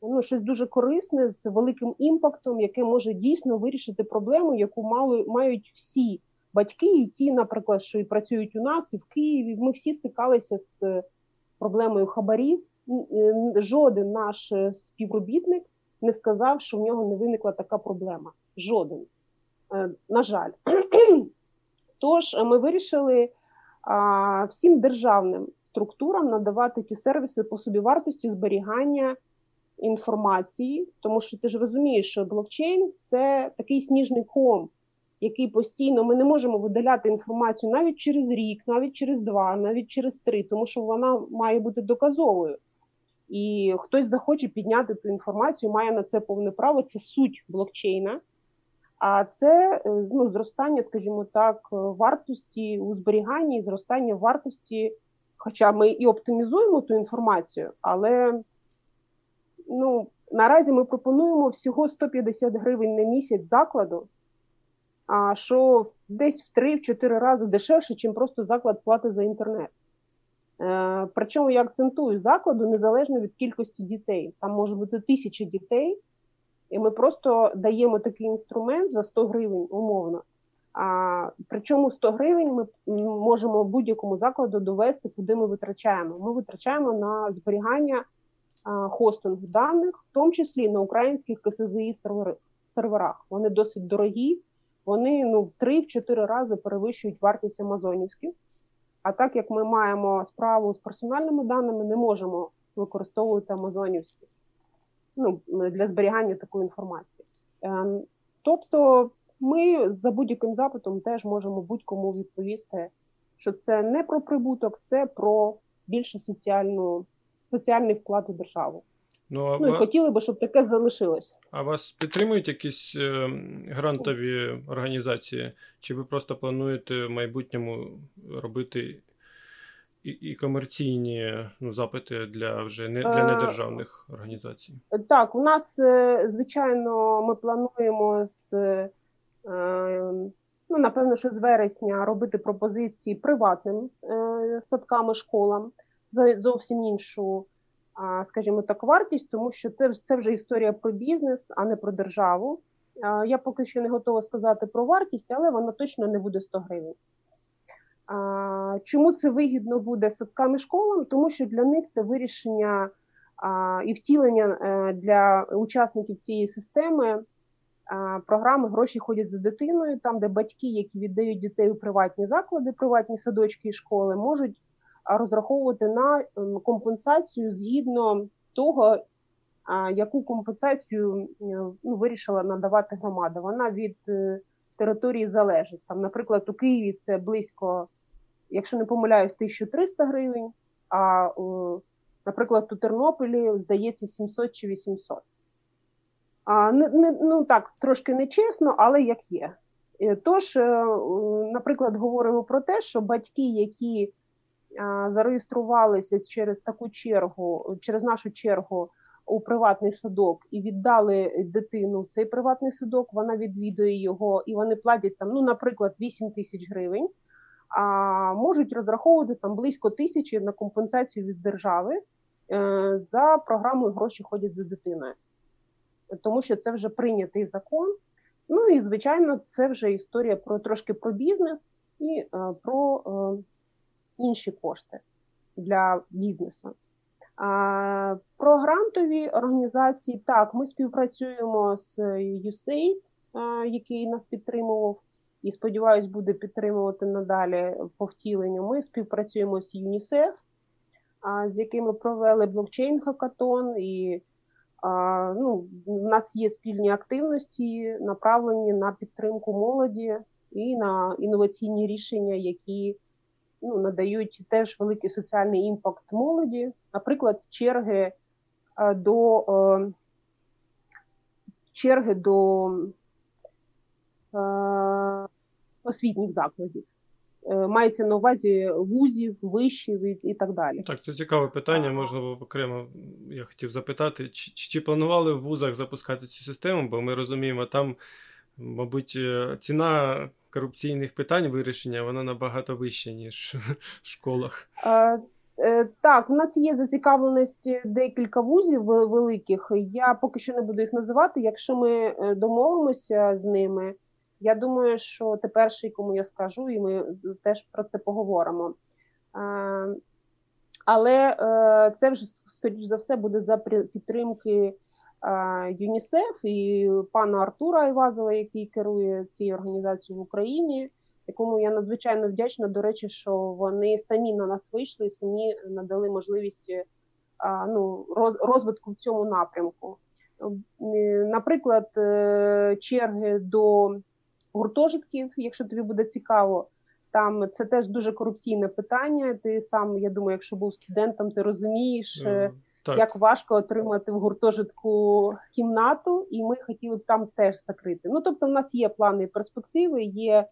ну, щось дуже корисне з великим імпактом, яке може дійсно вирішити проблему, яку мали мають всі батьки, і ті, наприклад, що і працюють у нас, і в Києві. Ми всі стикалися з проблемою хабарів. Жоден наш співробітник не сказав, що в нього не виникла така проблема. Жоден. Е, на жаль. Тож ми вирішили всім державним структурам надавати ті сервіси по собівартості зберігання інформації, тому що ти ж розумієш, що блокчейн це такий сніжний ком, який постійно ми не можемо видаляти інформацію навіть через рік, навіть через два, навіть через три, тому що вона має бути доказовою. І хтось захоче підняти ту інформацію, має на це повне право. Це суть блокчейна. А це е, ну, зростання, скажімо так, вартості у зберіганні, зростання вартості. Хоча ми і оптимізуємо ту інформацію, але ну, наразі ми пропонуємо всього 150 гривень на місяць закладу, а що десь в 3-4 рази дешевше, чим просто заклад платить за інтернет. Е, Причому я акцентую закладу незалежно від кількості дітей. Там може бути тисяча дітей, і ми просто даємо такий інструмент за 100 гривень умовно. А причому 100 гривень ми можемо будь-якому закладу довести, куди ми витрачаємо. Ми витрачаємо на зберігання хостинг даних, в тому числі на українських КСЗІ серверах. Вони досить дорогі, вони ну, в 3-4 рази перевищують вартість Амазонівських. А так як ми маємо справу з персональними даними, не можемо використовувати Амазонівські ну, для зберігання такої інформації. Ем, тобто ми за будь-яким запитом теж можемо будь-кому відповісти, що це не про прибуток, це про більше соціальну соціальний вклад у державу. Ну, а, ну і хотіли би, щоб таке залишилось. А вас підтримують якісь е, грантові організації? Чи ви просто плануєте в майбутньому робити і і комерційні ну, запити для вже не для е, недержавних організацій? Так, у нас е, звичайно ми плануємо з е, ну напевно, що з вересня робити пропозиції приватним е, садкам школам за зовсім іншу, скажімо так, вартість, тому що це це вже історія про бізнес, а не про державу. Я поки що не готова сказати про вартість, але вона точно не буде 100 гривень. Чому це вигідно буде садкам і школам? Тому що для них це вирішення і втілення е, для учасників цієї системи програми гроші ходять за дитиною, там, де батьки, які віддають дітей у приватні заклади, приватні садочки і школи, можуть розраховувати на ем, компенсацію згідно того, яку компенсацію ну, вирішила надавати громада. Вона від е, території залежить. Там, наприклад, у Києві це близько, якщо не помиляюсь, 1300 гривень. А Наприклад, у Тернополі здається 700 чи 800. А, не, не, Ну так, трошки нечесно, але як є. Е, тож, е, наприклад, говоримо про те, що батьки, які зареєструвалися через таку чергу, через нашу чергу у приватний садок і віддали дитину в цей приватний садок, вона відвідує його і вони платять там, ну, наприклад, 8 тисяч гривень, а можуть розраховувати там близько тисячі на компенсацію від держави е, за програмою гроші ходять за дитиною, тому що це вже прийнятий закон. Ну і звичайно, це вже історія про трошки про бізнес і е, про е, інші кошти для бізнесу. Про грантові організації так, ми співпрацюємо з USAID, який нас підтримував, і сподіваюсь, буде підтримувати надалі по втіленню. Ми співпрацюємо з ЮНІСЕФ, з якими провели блокчейн хакатон і ну, У нас є спільні активності, направлені на підтримку молоді і на інноваційні рішення, які ну, надають теж великий соціальний імпакт молоді. Наприклад, черги е, до е, черги до е, освітніх закладів. Мається на увазі вузів, вишів і, і так далі. Так, це цікаве питання. Можна було окремо. Я хотів запитати, чи, чи планували в вузах запускати цю систему? Бо ми розуміємо, там, мабуть, ціна корупційних питань вирішення, вона набагато вища, ніж в школах. Е, так, у нас є зацікавленість декілька вузів великих. Я поки що не буду їх називати. Якщо ми е, домовимося з ними, я думаю, що ти перший, кому я скажу, і ми теж про це поговоримо. Е, але це вже скоріш за все буде за підтримки ЮНІСЕФ і пана Артура Айвазова, який керує цією організацією в Україні, якому я надзвичайно вдячна. До речі, що вони самі на нас вийшли самі надали можливість ну, розвитку в цьому напрямку. Е, наприклад, е, черги до гуртожитків, якщо тобі буде цікаво. Там це теж дуже корупційне питання. Ти сам, я думаю, якщо був студентом, ти розумієш, mm. Так. Як важко отримати в гуртожитку кімнату, і ми хотіли б там теж закрити. Ну тобто, в нас є плани і перспективи, є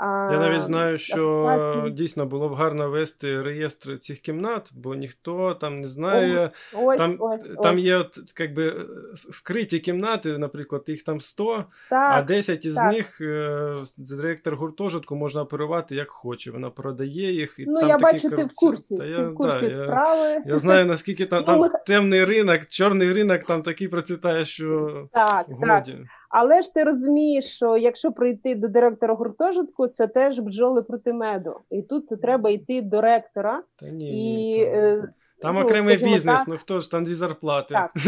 я навіть знаю, що дійсно було б гарно вести реєстр цих кімнат, бо ніхто там не знає. Ось, ось, там ось, там є от, якби, скриті кімнати, наприклад, їх там 100, так, а 10 із так. них е, директор гуртожитку можна оперувати як хоче. Вона продає їх. І ну, там я бачу, ти в курсі. Та я, в курсі да, справи. Я, я знаю, наскільки там, там темний ринок, чорний ринок там такий процвітає, що так, годі. Так. Але ж ти розумієш, що якщо прийти до директора гуртожитку, це теж бджоли проти меду. І тут треба йти до ректора. Та ні, і, ні, е, Там ну, окремий бізнес, так, ну хто ж там дві зарплати. Так.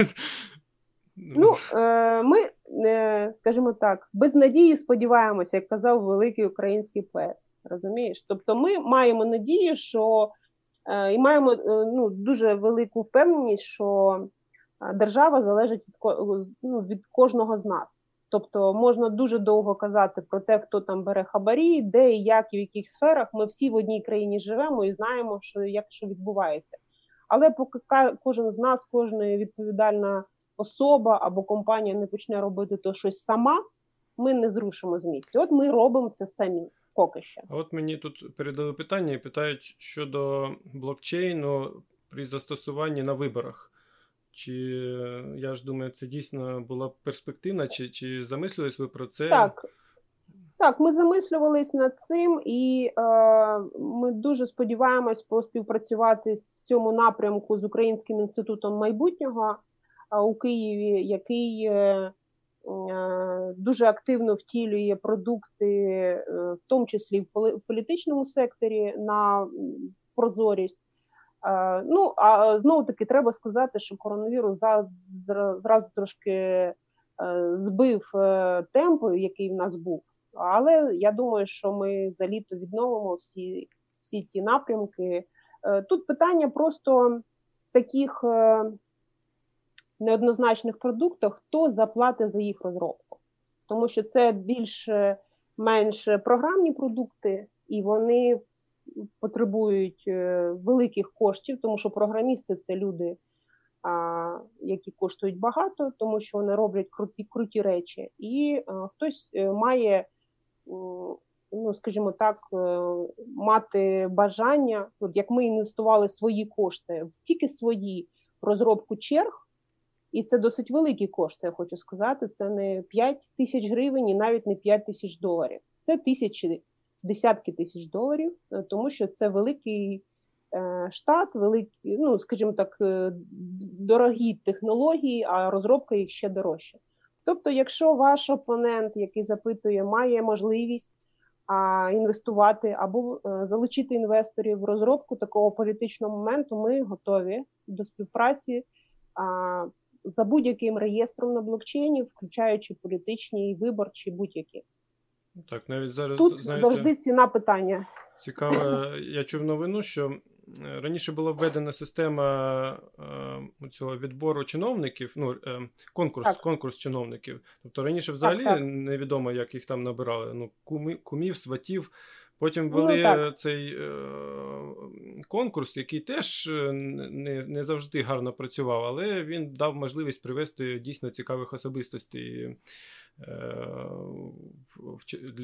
Ну, е, ми, е, скажімо так, без надії сподіваємося, як казав великий український поет. Розумієш? Тобто ми маємо надію, що і маємо ну, дуже велику впевненість, що держава залежить від ну, від кожного з нас. Тобто можна дуже довго казати про те, хто там бере хабарі, де і як і в яких сферах. Ми всі в одній країні живемо і знаємо, що як що відбувається. Але поки кожен з нас, кожна відповідальна особа або компанія не почне робити то щось сама, ми не зрушимо з місця. От ми робимо це самі. Поки що. От мені тут передали питання і питають щодо блокчейну при застосуванні на виборах. Чи я ж думаю, це дійсно була перспективна, чи чи замислювались ви про це? Так, Так, ми замислювались над цим, і е, ми дуже сподіваємось поспівпрацювати в цьому напрямку з Українським інститутом майбутнього е, у Києві, який е, е, дуже активно втілює продукти, е, в тому числі в політичному секторі на прозорість. Е, ну а знову таки треба сказати, що коронавірус зразу трошки е, збив е, темп, який в нас був. Але я думаю, що ми за літо відновимо всі всі ті напрямки. Тут питання просто в таких неоднозначних продуктах, хто заплатить за їх розробку, тому що це більш менш програмні продукти, і вони потребують великих коштів, тому що програмісти це люди, які коштують багато, тому що вони роблять круті круті речі, і хтось має ну скажімо так, е, мати бажання, от як ми інвестували свої кошти, тільки свої в розробку черг, і це досить великі кошти, я хочу сказати. Це не 5 тисяч гривень і навіть не 5 тисяч доларів. Це тисячі, десятки тисяч доларів, е, тому що це великий е, штат, великий, ну скажімо так, дорогі технології, а розробка їх ще дорожча. Тобто, якщо ваш опонент, який запитує, має можливість а, інвестувати або е, залучити інвесторів в розробку такого політичного моменту, ми готові до співпраці а, за будь-яким реєстром на блокчейні, включаючи політичні виборчі будь-які. Так, навіть зараз тут знаєте, завжди ціна питання. Цікаво, я чув новину, що раніше була введена система е, цього відбору чиновників, ну е, конкурс так. конкурс чиновників. Тобто раніше взагалі так, так. невідомо, як їх там набирали. Ну, кумі, кумів, сватів. Потім ввели ну, цей е, конкурс, який теж е, не не завжди гарно працював, але він дав можливість привести дійсно цікавих особистостей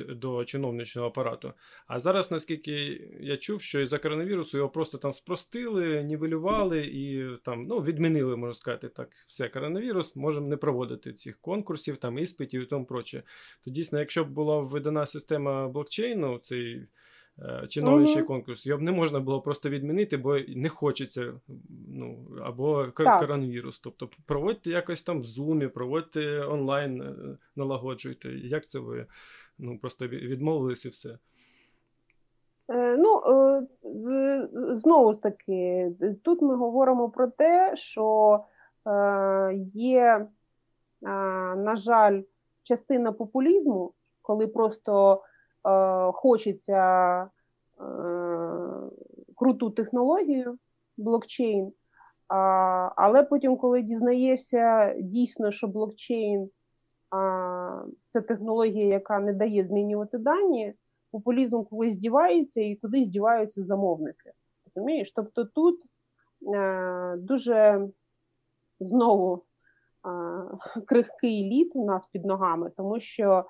до чиновничного апарату. А зараз, наскільки я чув, що із за коронавірусу його просто там спростили, нівелювали і там ну, відмінили, можна сказати, так, все коронавірус, можемо не проводити цих конкурсів, там іспитів і тому проче. То дійсно, якщо б була введена система блокчейну, цей Е, чиновничий mm-hmm. конкурс. Його б не можна було просто відмінити, бо не хочеться. ну, Або так. коронавірус. Тобто проводьте якось там в Zoom, проводьте онлайн, е, налагоджуйте. Як це ви ну, просто відмовилися і все? Е, ну, знову ж таки, тут ми говоримо про те, що є, на жаль, частина популізму, коли просто хочеться е, круту технологію блокчейн, але потім, коли дізнаєшся дійсно, що блокчейн це технологія, яка не дає змінювати дані, популізм колись здівається і туди здіваються замовники. Розумієш? Тобто тут е, дуже знову крихкий лід у нас під ногами, тому що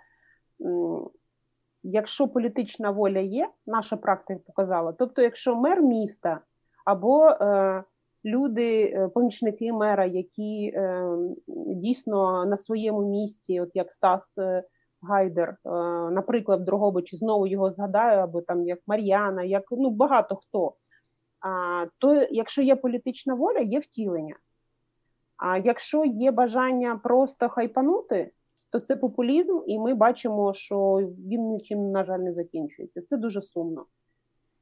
якщо політична воля є, наша практика показала, тобто, якщо мер міста або е, люди, е, помічники мера, які е, дійсно на своєму місці, от як Стас е, Гайдер, е, наприклад, в Дрогобичі, знову його згадаю, або там як Мар'яна, як ну багато хто. А, То якщо є політична воля, є втілення. А якщо є бажання просто хайпанути, то це популізм, і ми бачимо, що він нічим, на жаль, не закінчується. Це дуже сумно.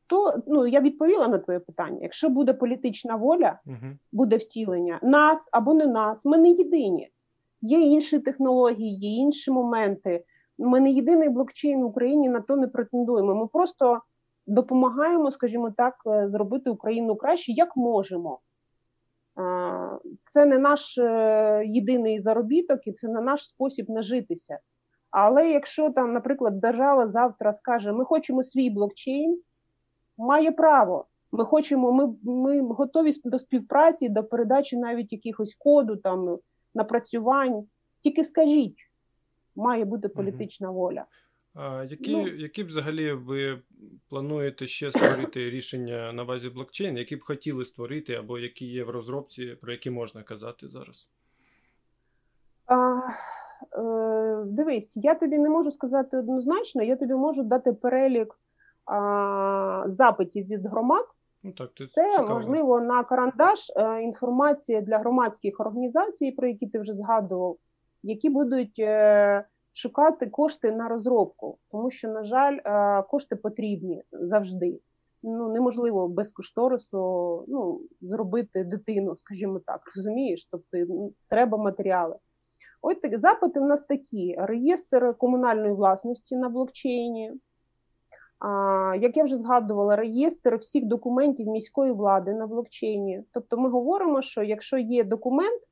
То ну я відповіла на твоє питання. Якщо буде політична воля, угу. буде втілення нас або не нас, ми не єдині. Є інші технології, є інші моменти. Ми не єдиний блокчейн в Україні на то не претендуємо. Ми просто допомагаємо, скажімо так, е, зробити Україну краще, як можемо. Це не наш е, єдиний заробіток і це не наш спосіб нажитися. Але якщо там, наприклад, держава завтра скаже, ми хочемо свій блокчейн, має право. Ми хочемо, ми ми готові до співпраці, до передачі навіть якихось коду, там напрацювань. Тільки скажіть, має бути політична воля. А Які ну, які б взагалі ви плануєте ще створити рішення на базі блокчейн, які б хотіли створити, або які є в розробці, про які можна казати зараз? А, е, Дивись, я тобі не можу сказати однозначно, я тобі можу дати перелік а, запитів від громад. Ну, так, Це цікаво. можливо на карандаш е, інформація для громадських організацій, про які ти вже згадував, які будуть. Е, шукати кошти на розробку, тому що, на жаль, е, кошти потрібні завжди. Ну неможливо без кошторису ну, зробити дитину, скажімо так, розумієш? Тобто треба матеріали. Ось так, запити в нас такі: реєстр комунальної власності на блокчейні. Як я вже згадувала, реєстр всіх документів міської влади на блокчейні. Тобто, ми говоримо, що якщо є документ,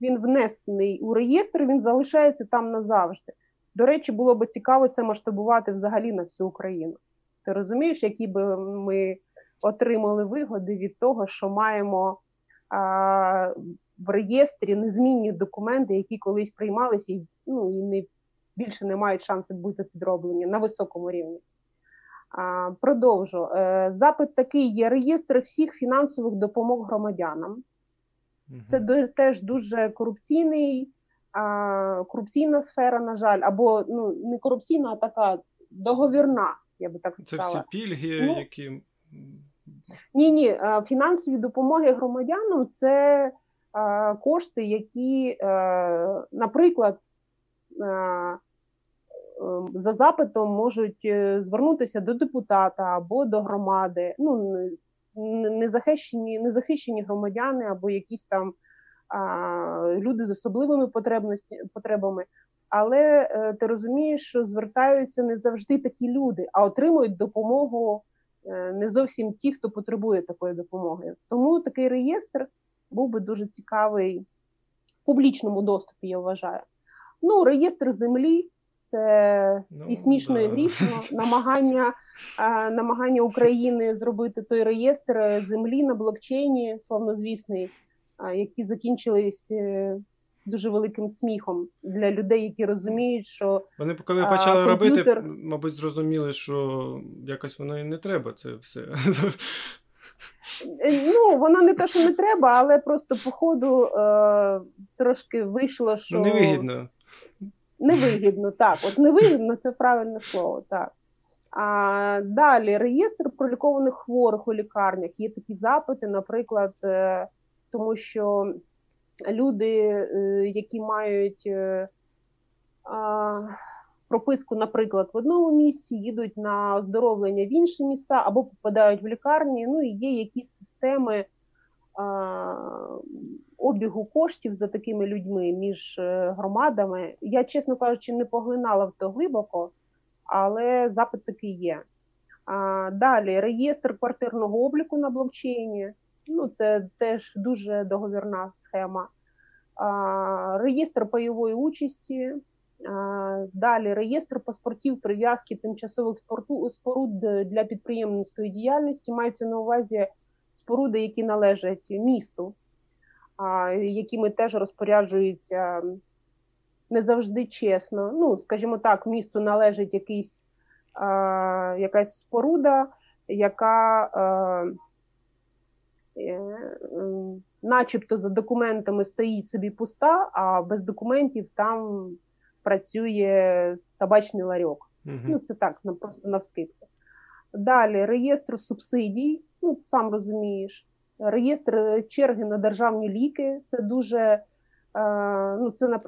він внесений у реєстр, він залишається там назавжди. До речі, було би цікаво це масштабувати взагалі на всю Україну. Ти розумієш, які би ми отримали вигоди від того, що маємо а, в реєстрі незмінні документи, які колись приймалися, і ну і не більше не мають шансу бути підроблені на високому рівні. А, Продовжу е, запит такий: є реєстр всіх фінансових допомог громадянам. Це теж дуже корупційний, а, корупційна сфера, на жаль, або ну не корупційна, а така договірна. Я би так сказала. Це всі пільги, ну, які ні, ні, фінансові допомоги громадянам це кошти, які, е, наприклад, е, ем, за запитом можуть е, звернутися до депутата або до громади. Ну незахищені, незахищені громадяни або якісь там а, люди з особливими потребами. Але е, ти розумієш, що звертаються не завжди такі люди, а отримують допомогу е, не зовсім ті, хто потребує такої допомоги. Тому такий реєстр був би дуже цікавий в публічному доступі, я вважаю. Ну, реєстр землі це ну, і смішно, да. і грішно намагання намагання України зробити той реєстр землі на блокчейні, славнозвісний, які закінчились е, дуже великим сміхом для людей, які розуміють, що вони коли почали а, комп'ютер... робити, мабуть, зрозуміли, що якось воно і не треба. Це все. Е, ну, воно не те, що не треба, але просто по ходу е, трошки вийшло, що. Ну, невигідно. Невигідно, так. От невигідно це правильне слово, так. А далі реєстр пролікованих хворих у лікарнях. Є такі запити, наприклад, е, тому що люди, е, які мають е, прописку, наприклад, в одному місці, їдуть на оздоровлення в інші місця або попадають в лікарні. Ну і є якісь системи обігу коштів за такими людьми між е, громадами. Я, чесно кажучи, не поглинала в то глибоко, але запит такий є. Далі реєстр квартирного обліку на блокчейні. Ну, це теж дуже договірна схема. Реєстр пайової участі. Далі реєстр паспортів прив'язки тимчасових споруд для підприємницької діяльності мається на увазі споруди, які належать місту, якими теж розпоряджуються не завжди чесно. Ну, скажімо так, місту належить якийсь, якась споруда, яка е, начебто за документами стоїть собі пуста, а без документів там працює табачний ларьок. Угу. Ну, це так, просто навскидку. Далі реєстр субсидій, ну сам розумієш, реєстр е, черги на державні ліки. Це дуже е, ну це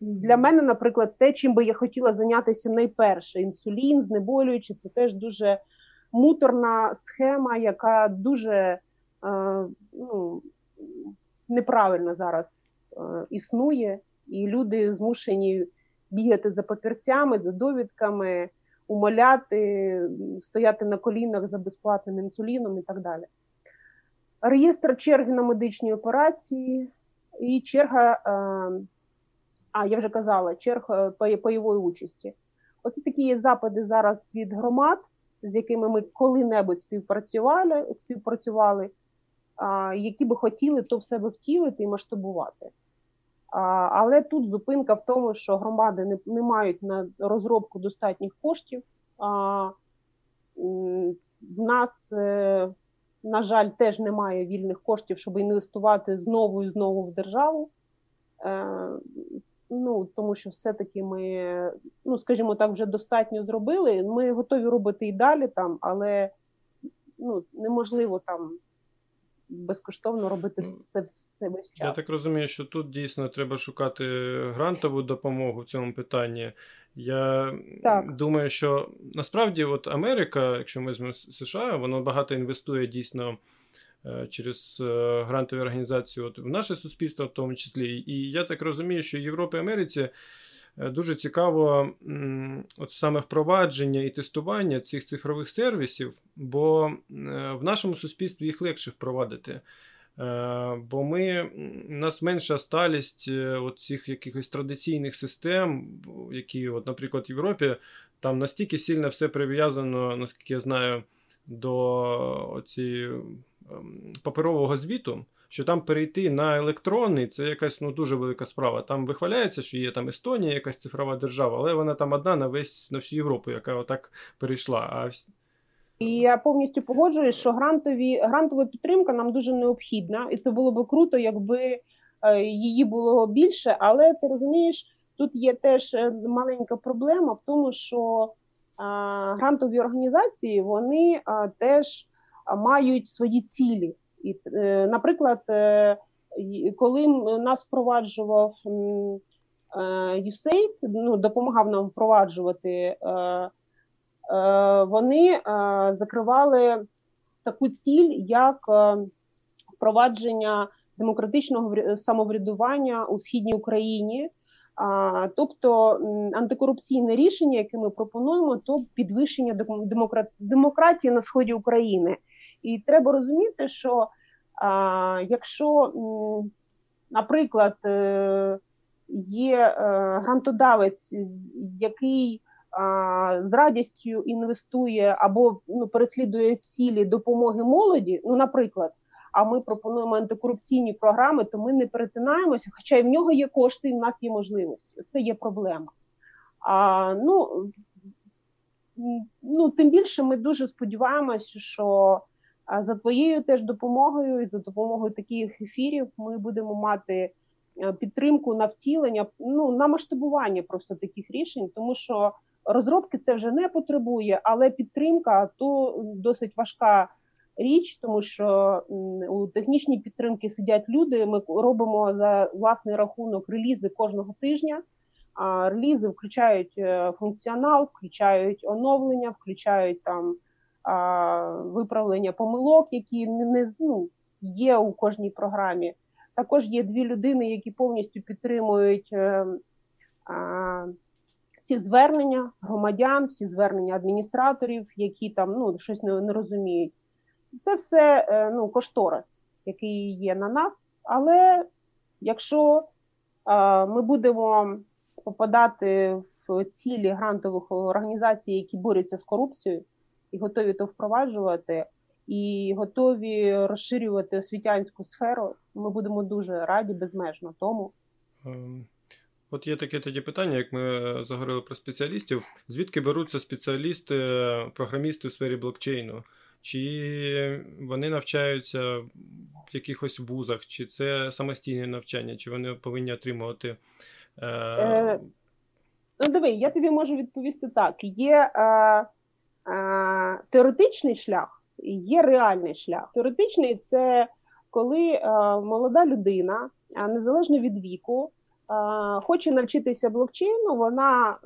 для мене, наприклад, те, чим би я хотіла зайнятися найперше. Інсулін, знеболюючи, це теж дуже муторна схема, яка дуже е, ну, неправильно зараз існує, і люди змушені бігати за папірцями, за довідками умоляти, стояти на колінах за безплатним інсуліном і так далі. Реєстр черги на медичні операції і черга, е, а я вже казала, черга пайової участі. Оце такі є запити зараз від громад, з якими ми коли-небудь співпрацювали, співпрацювали, які би хотіли то в себе втілити і масштабувати. Але тут зупинка в тому, що громади не, не мають на розробку достатніх коштів. В нас, е, на жаль, теж немає вільних коштів, щоб інвестувати знову і знову в державу. Е, ну, Тому що все-таки ми, ну, скажімо так, вже достатньо зробили. Ми готові робити і далі там, але ну, неможливо там безкоштовно робити все все весь час. Я так розумію, що тут дійсно треба шукати грантову допомогу в цьому питанні. Я так. думаю, що насправді от Америка, якщо ми візьмемо США, вона багато інвестує дійсно. Е, через е, грантові організації от в наше суспільство, в тому числі. І я так розумію, що Європі і Америці дуже цікаво от саме впровадження і тестування цих цифрових сервісів, бо е, в нашому суспільстві їх легше впровадити. Бо ми, у нас менша сталість цих якихось традиційних систем, які, от, наприклад, в Європі, там настільки сильно все прив'язано, наскільки я знаю, до цієї ем, паперового звіту що там перейти на електронний це якась ну, дуже велика справа. Там вихваляється, що є там Естонія, якась цифрова держава, але вона там одна на весь на всю Європу, яка отак перейшла. А і я повністю погоджуюсь, що грантові грантова підтримка нам дуже необхідна, і це було б круто, якби е, її було більше. Але ти розумієш, тут є теж е, маленька проблема в тому, що а, грантові організації вони а, теж мають свої цілі. І, е, Наприклад, е, коли нас впроваджував USAID, е, ну, допомагав нам впроваджувати, вони закривали таку ціль, як впровадження демократичного самоврядування у східній Україні. А, Тобто антикорупційне рішення, яке ми пропонуємо, то підвищення демократії на сході України. І треба розуміти, що а, якщо, наприклад, е, є е, грантодавець, який з радістю інвестує або ну, переслідує цілі допомоги молоді, ну, наприклад. А ми пропонуємо антикорупційні програми, то ми не перетинаємося, хоча і в нього є кошти, і в нас є можливості. Це є проблема. А, Ну ну тим більше ми дуже сподіваємося, що а за твоєю теж допомогою і за допомогою таких ефірів ми будемо мати е, підтримку на втілення, ну на масштабування просто таких рішень, тому що розробки це вже не потребує, але підтримка то досить важка річ, тому що у технічній підтримці сидять люди. Ми робимо за власний рахунок релізи кожного тижня. А релізи включають е, функціонал, включають оновлення, включають там виправлення помилок, які не ну, є у кожній програмі. Також є дві людини, які повністю підтримують е, а, всі звернення громадян, всі звернення адміністраторів, які там ну, щось не, не розуміють. Це все е, ну, кошторис, який є на нас. Але якщо а, ми будемо попадати в цілі грантових організацій, які борються з корупцією, і готові то впроваджувати, і готові розширювати освітянську сферу. Ми будемо дуже раді безмежно тому. Ем, от є таке тоді питання, як ми заговорили про спеціалістів. Звідки беруться спеціалісти, програмісти у сфері блокчейну? Чи вони навчаються в якихось вузах, чи це самостійне навчання, чи вони повинні отримувати? Е... Е, Ну, диви, я тобі можу відповісти так: є е, Е, теоретичний шлях і є реальний шлях. Теоретичний це коли е, молода людина, незалежно від віку, е, хоче навчитися блокчейну, вона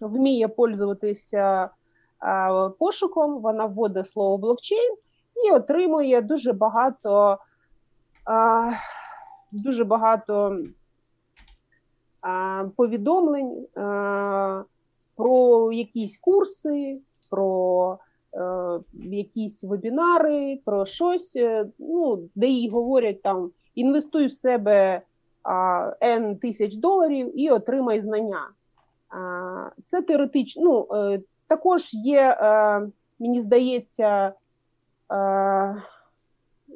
вміє пользуватися пошуком, вона вводить слово блокчейн і отримує дуже багато дуже багато повідомлень про якісь курси, про е, якісь вебінари, про щось, е, ну, де їй говорять там інвестуй в себе N тисяч доларів і отримай знання. Це теоретично. Ну, е, також є, е, мені здається,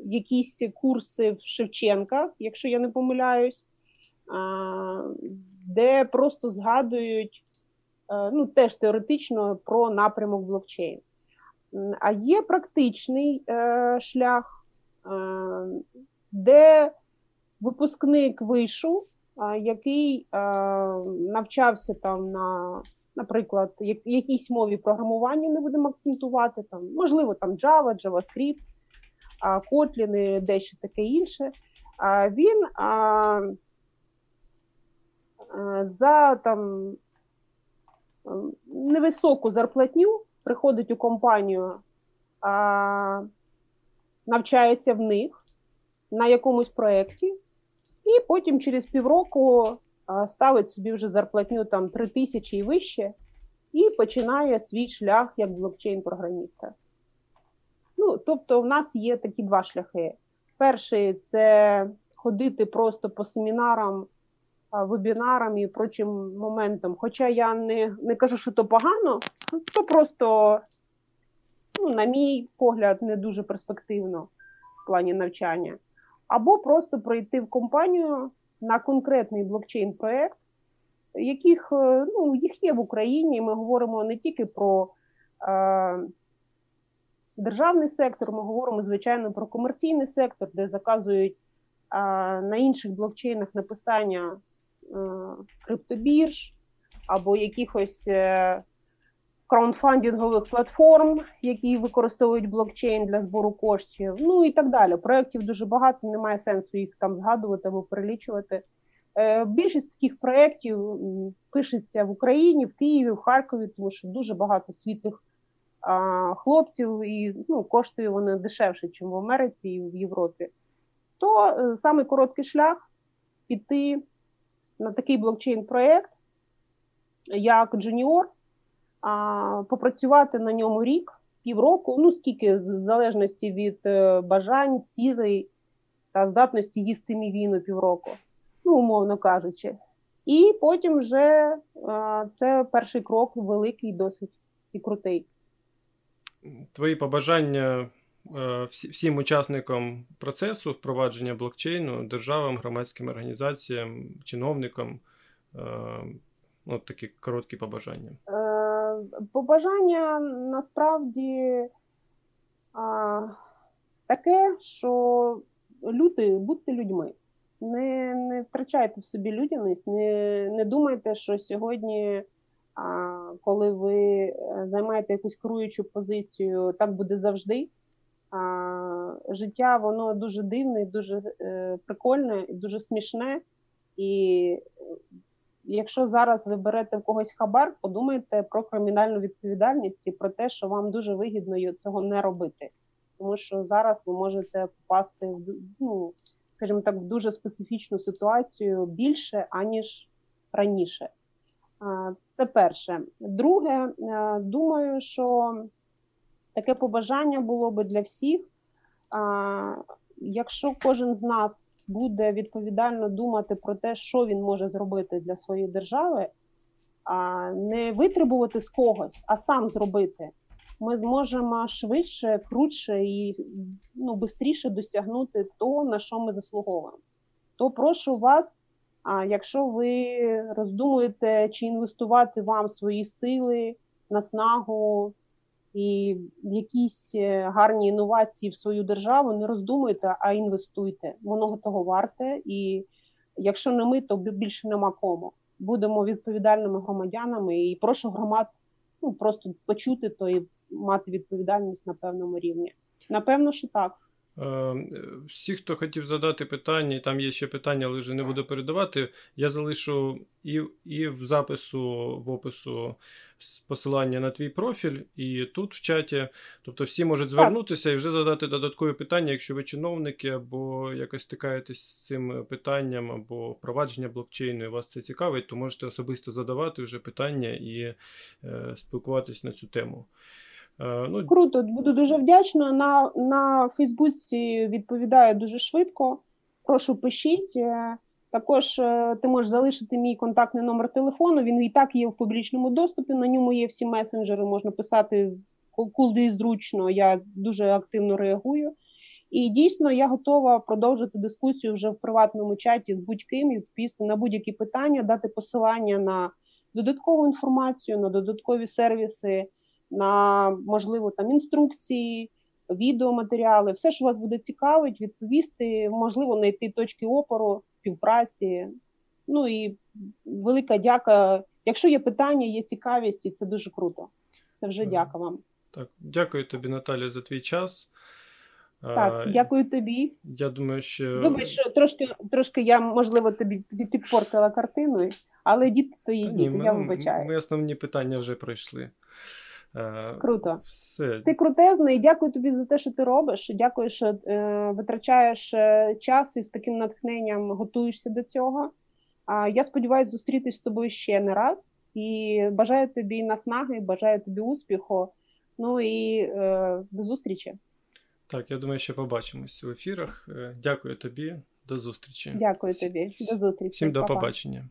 якісь курси в Шевченка, якщо я не помиляюсь, де просто згадують ну теж теоретично про напрямок блокчейн. А є практичний е, шлях, е, де випускник вишу, е, який е, навчався там на, наприклад, як, якійсь мові програмування, не будемо акцентувати, там, можливо, там Java, JavaScript, Kotlin і дещо таке інше. Він е, за там невисоку зарплатню, приходить у компанію, а, навчається в них на якомусь проєкті, і потім через півроку а, ставить собі вже зарплатню там 3 тисячі і вище, і починає свій шлях як блокчейн-програміста. Ну, Тобто, в нас є такі два шляхи. Перший це ходити просто по семінарам, вебінарам і прочим моментам. Хоча я не не кажу, що то погано, то просто, ну, на мій погляд, не дуже перспективно в плані навчання. Або просто пройти в компанію на конкретний блокчейн-проект, яких е, ну, їх є в Україні. Ми говоримо не тільки про е, державний сектор, ми говоримо, звичайно, про комерційний сектор, де заказують е, на інших блокчейнах написання криптобірж або якихось е, краудфандингових платформ, які використовують блокчейн для збору коштів, ну і так далі. Проєктів дуже багато, немає сенсу їх там згадувати або перелічувати. Е, більшість таких проєктів пишеться в Україні, в Києві, в Харкові, тому що дуже багато світлих хлопців, і ну, коштують вони дешевше, ніж в Америці і в Європі. То е, саме короткий шлях піти на такий блокчейн-проєкт, як джуніор, а, попрацювати на ньому рік, півроку, ну скільки, в залежності від е, бажань, цілей та здатності їсти мівіну півроку ну, умовно кажучи. І потім вже а, це перший крок великий, досить і крутий. Твої побажання всім учасникам процесу впровадження блокчейну, державам, громадським організаціям, чиновникам. Ну, такі короткі побажання. Е, побажання насправді таке, що люди, будьте людьми. Не не втрачайте в собі людяність, не не думайте, що сьогодні, а, коли ви е, займаєте якусь керуючу позицію, так буде завжди. Життя воно дуже дивне, дуже е, прикольне і дуже смішне. І якщо зараз ви берете в когось хабар, подумайте про кримінальну відповідальність і про те, що вам дуже вигідно цього не робити. Тому що зараз ви можете попасти в ну, скажімо так, в дуже специфічну ситуацію більше аніж раніше. Це перше. Друге, е, думаю, що таке побажання було би для всіх. Якщо кожен з нас буде відповідально думати про те, що він може зробити для своєї держави, а не витребувати з когось, а сам зробити ми зможемо швидше, крутше і ну, швидше досягнути то, на що ми заслуговуємо. То прошу вас, а якщо ви роздумуєте, чи інвестувати вам свої сили, наснагу і якісь е, гарні інновації в свою державу, не роздумуйте, а інвестуйте. Воно того варте, і якщо не ми, то більше нема кому. Будемо відповідальними громадянами і прошу громад ну просто почути то і мати відповідальність на певному рівні. Напевно, що так. Е, всі, хто хотів задати питання, і там є ще питання, але вже не буду передавати. Я залишу і і в запису в опису посилання на твій профіль, і тут в чаті. Тобто всі можуть звернутися і вже задати додаткові питання, якщо ви чиновники, або якось стикаєтесь з цим питанням, або впровадження блокчейну, і вас це цікавить, то можете особисто задавати вже питання і е, спілкуватись на цю тему. Е, ну, Круто, буду дуже вдячна. На на Фейсбуці відповідаю дуже швидко. Прошу пишіть. Е, також е, ти можеш залишити мій контактний номер телефону. Він і так є в публічному доступі. На ньому є всі месенджери, можна писати куди зручно. Я дуже активно реагую. І дійсно я готова продовжити дискусію вже в приватному чаті з будь-ким відповісти на будь-які питання, дати посилання на додаткову інформацію, на додаткові сервіси на можливо там інструкції, відеоматеріали, все, що вас буде цікавить, відповісти, можливо, знайти точки опору, співпраці. Ну і велика дяка. Якщо є питання, є цікавість, і це дуже круто. Це вже дяка вам. Так, дякую тобі, Наталя, за твій час. Так, а, дякую тобі. Я думаю, що Вибач, що трошки трошки я можливо тобі підпортила картину, але діти то є діти. Ні, я вибачаю. Ми основні питання вже пройшли. Е, Круто. Все. Ти крутезний. Дякую тобі за те, що ти робиш. Дякую, що е, витрачаєш е, час і з таким натхненням готуєшся до цього. А я сподіваюся зустрітись з тобою ще не раз. І бажаю тобі наснаги, бажаю тобі успіху. Ну і е, до зустрічі. Так, я думаю, що побачимось у ефірах. Дякую тобі, до зустрічі. Дякую тобі, до зустрічі. Всім до побачення.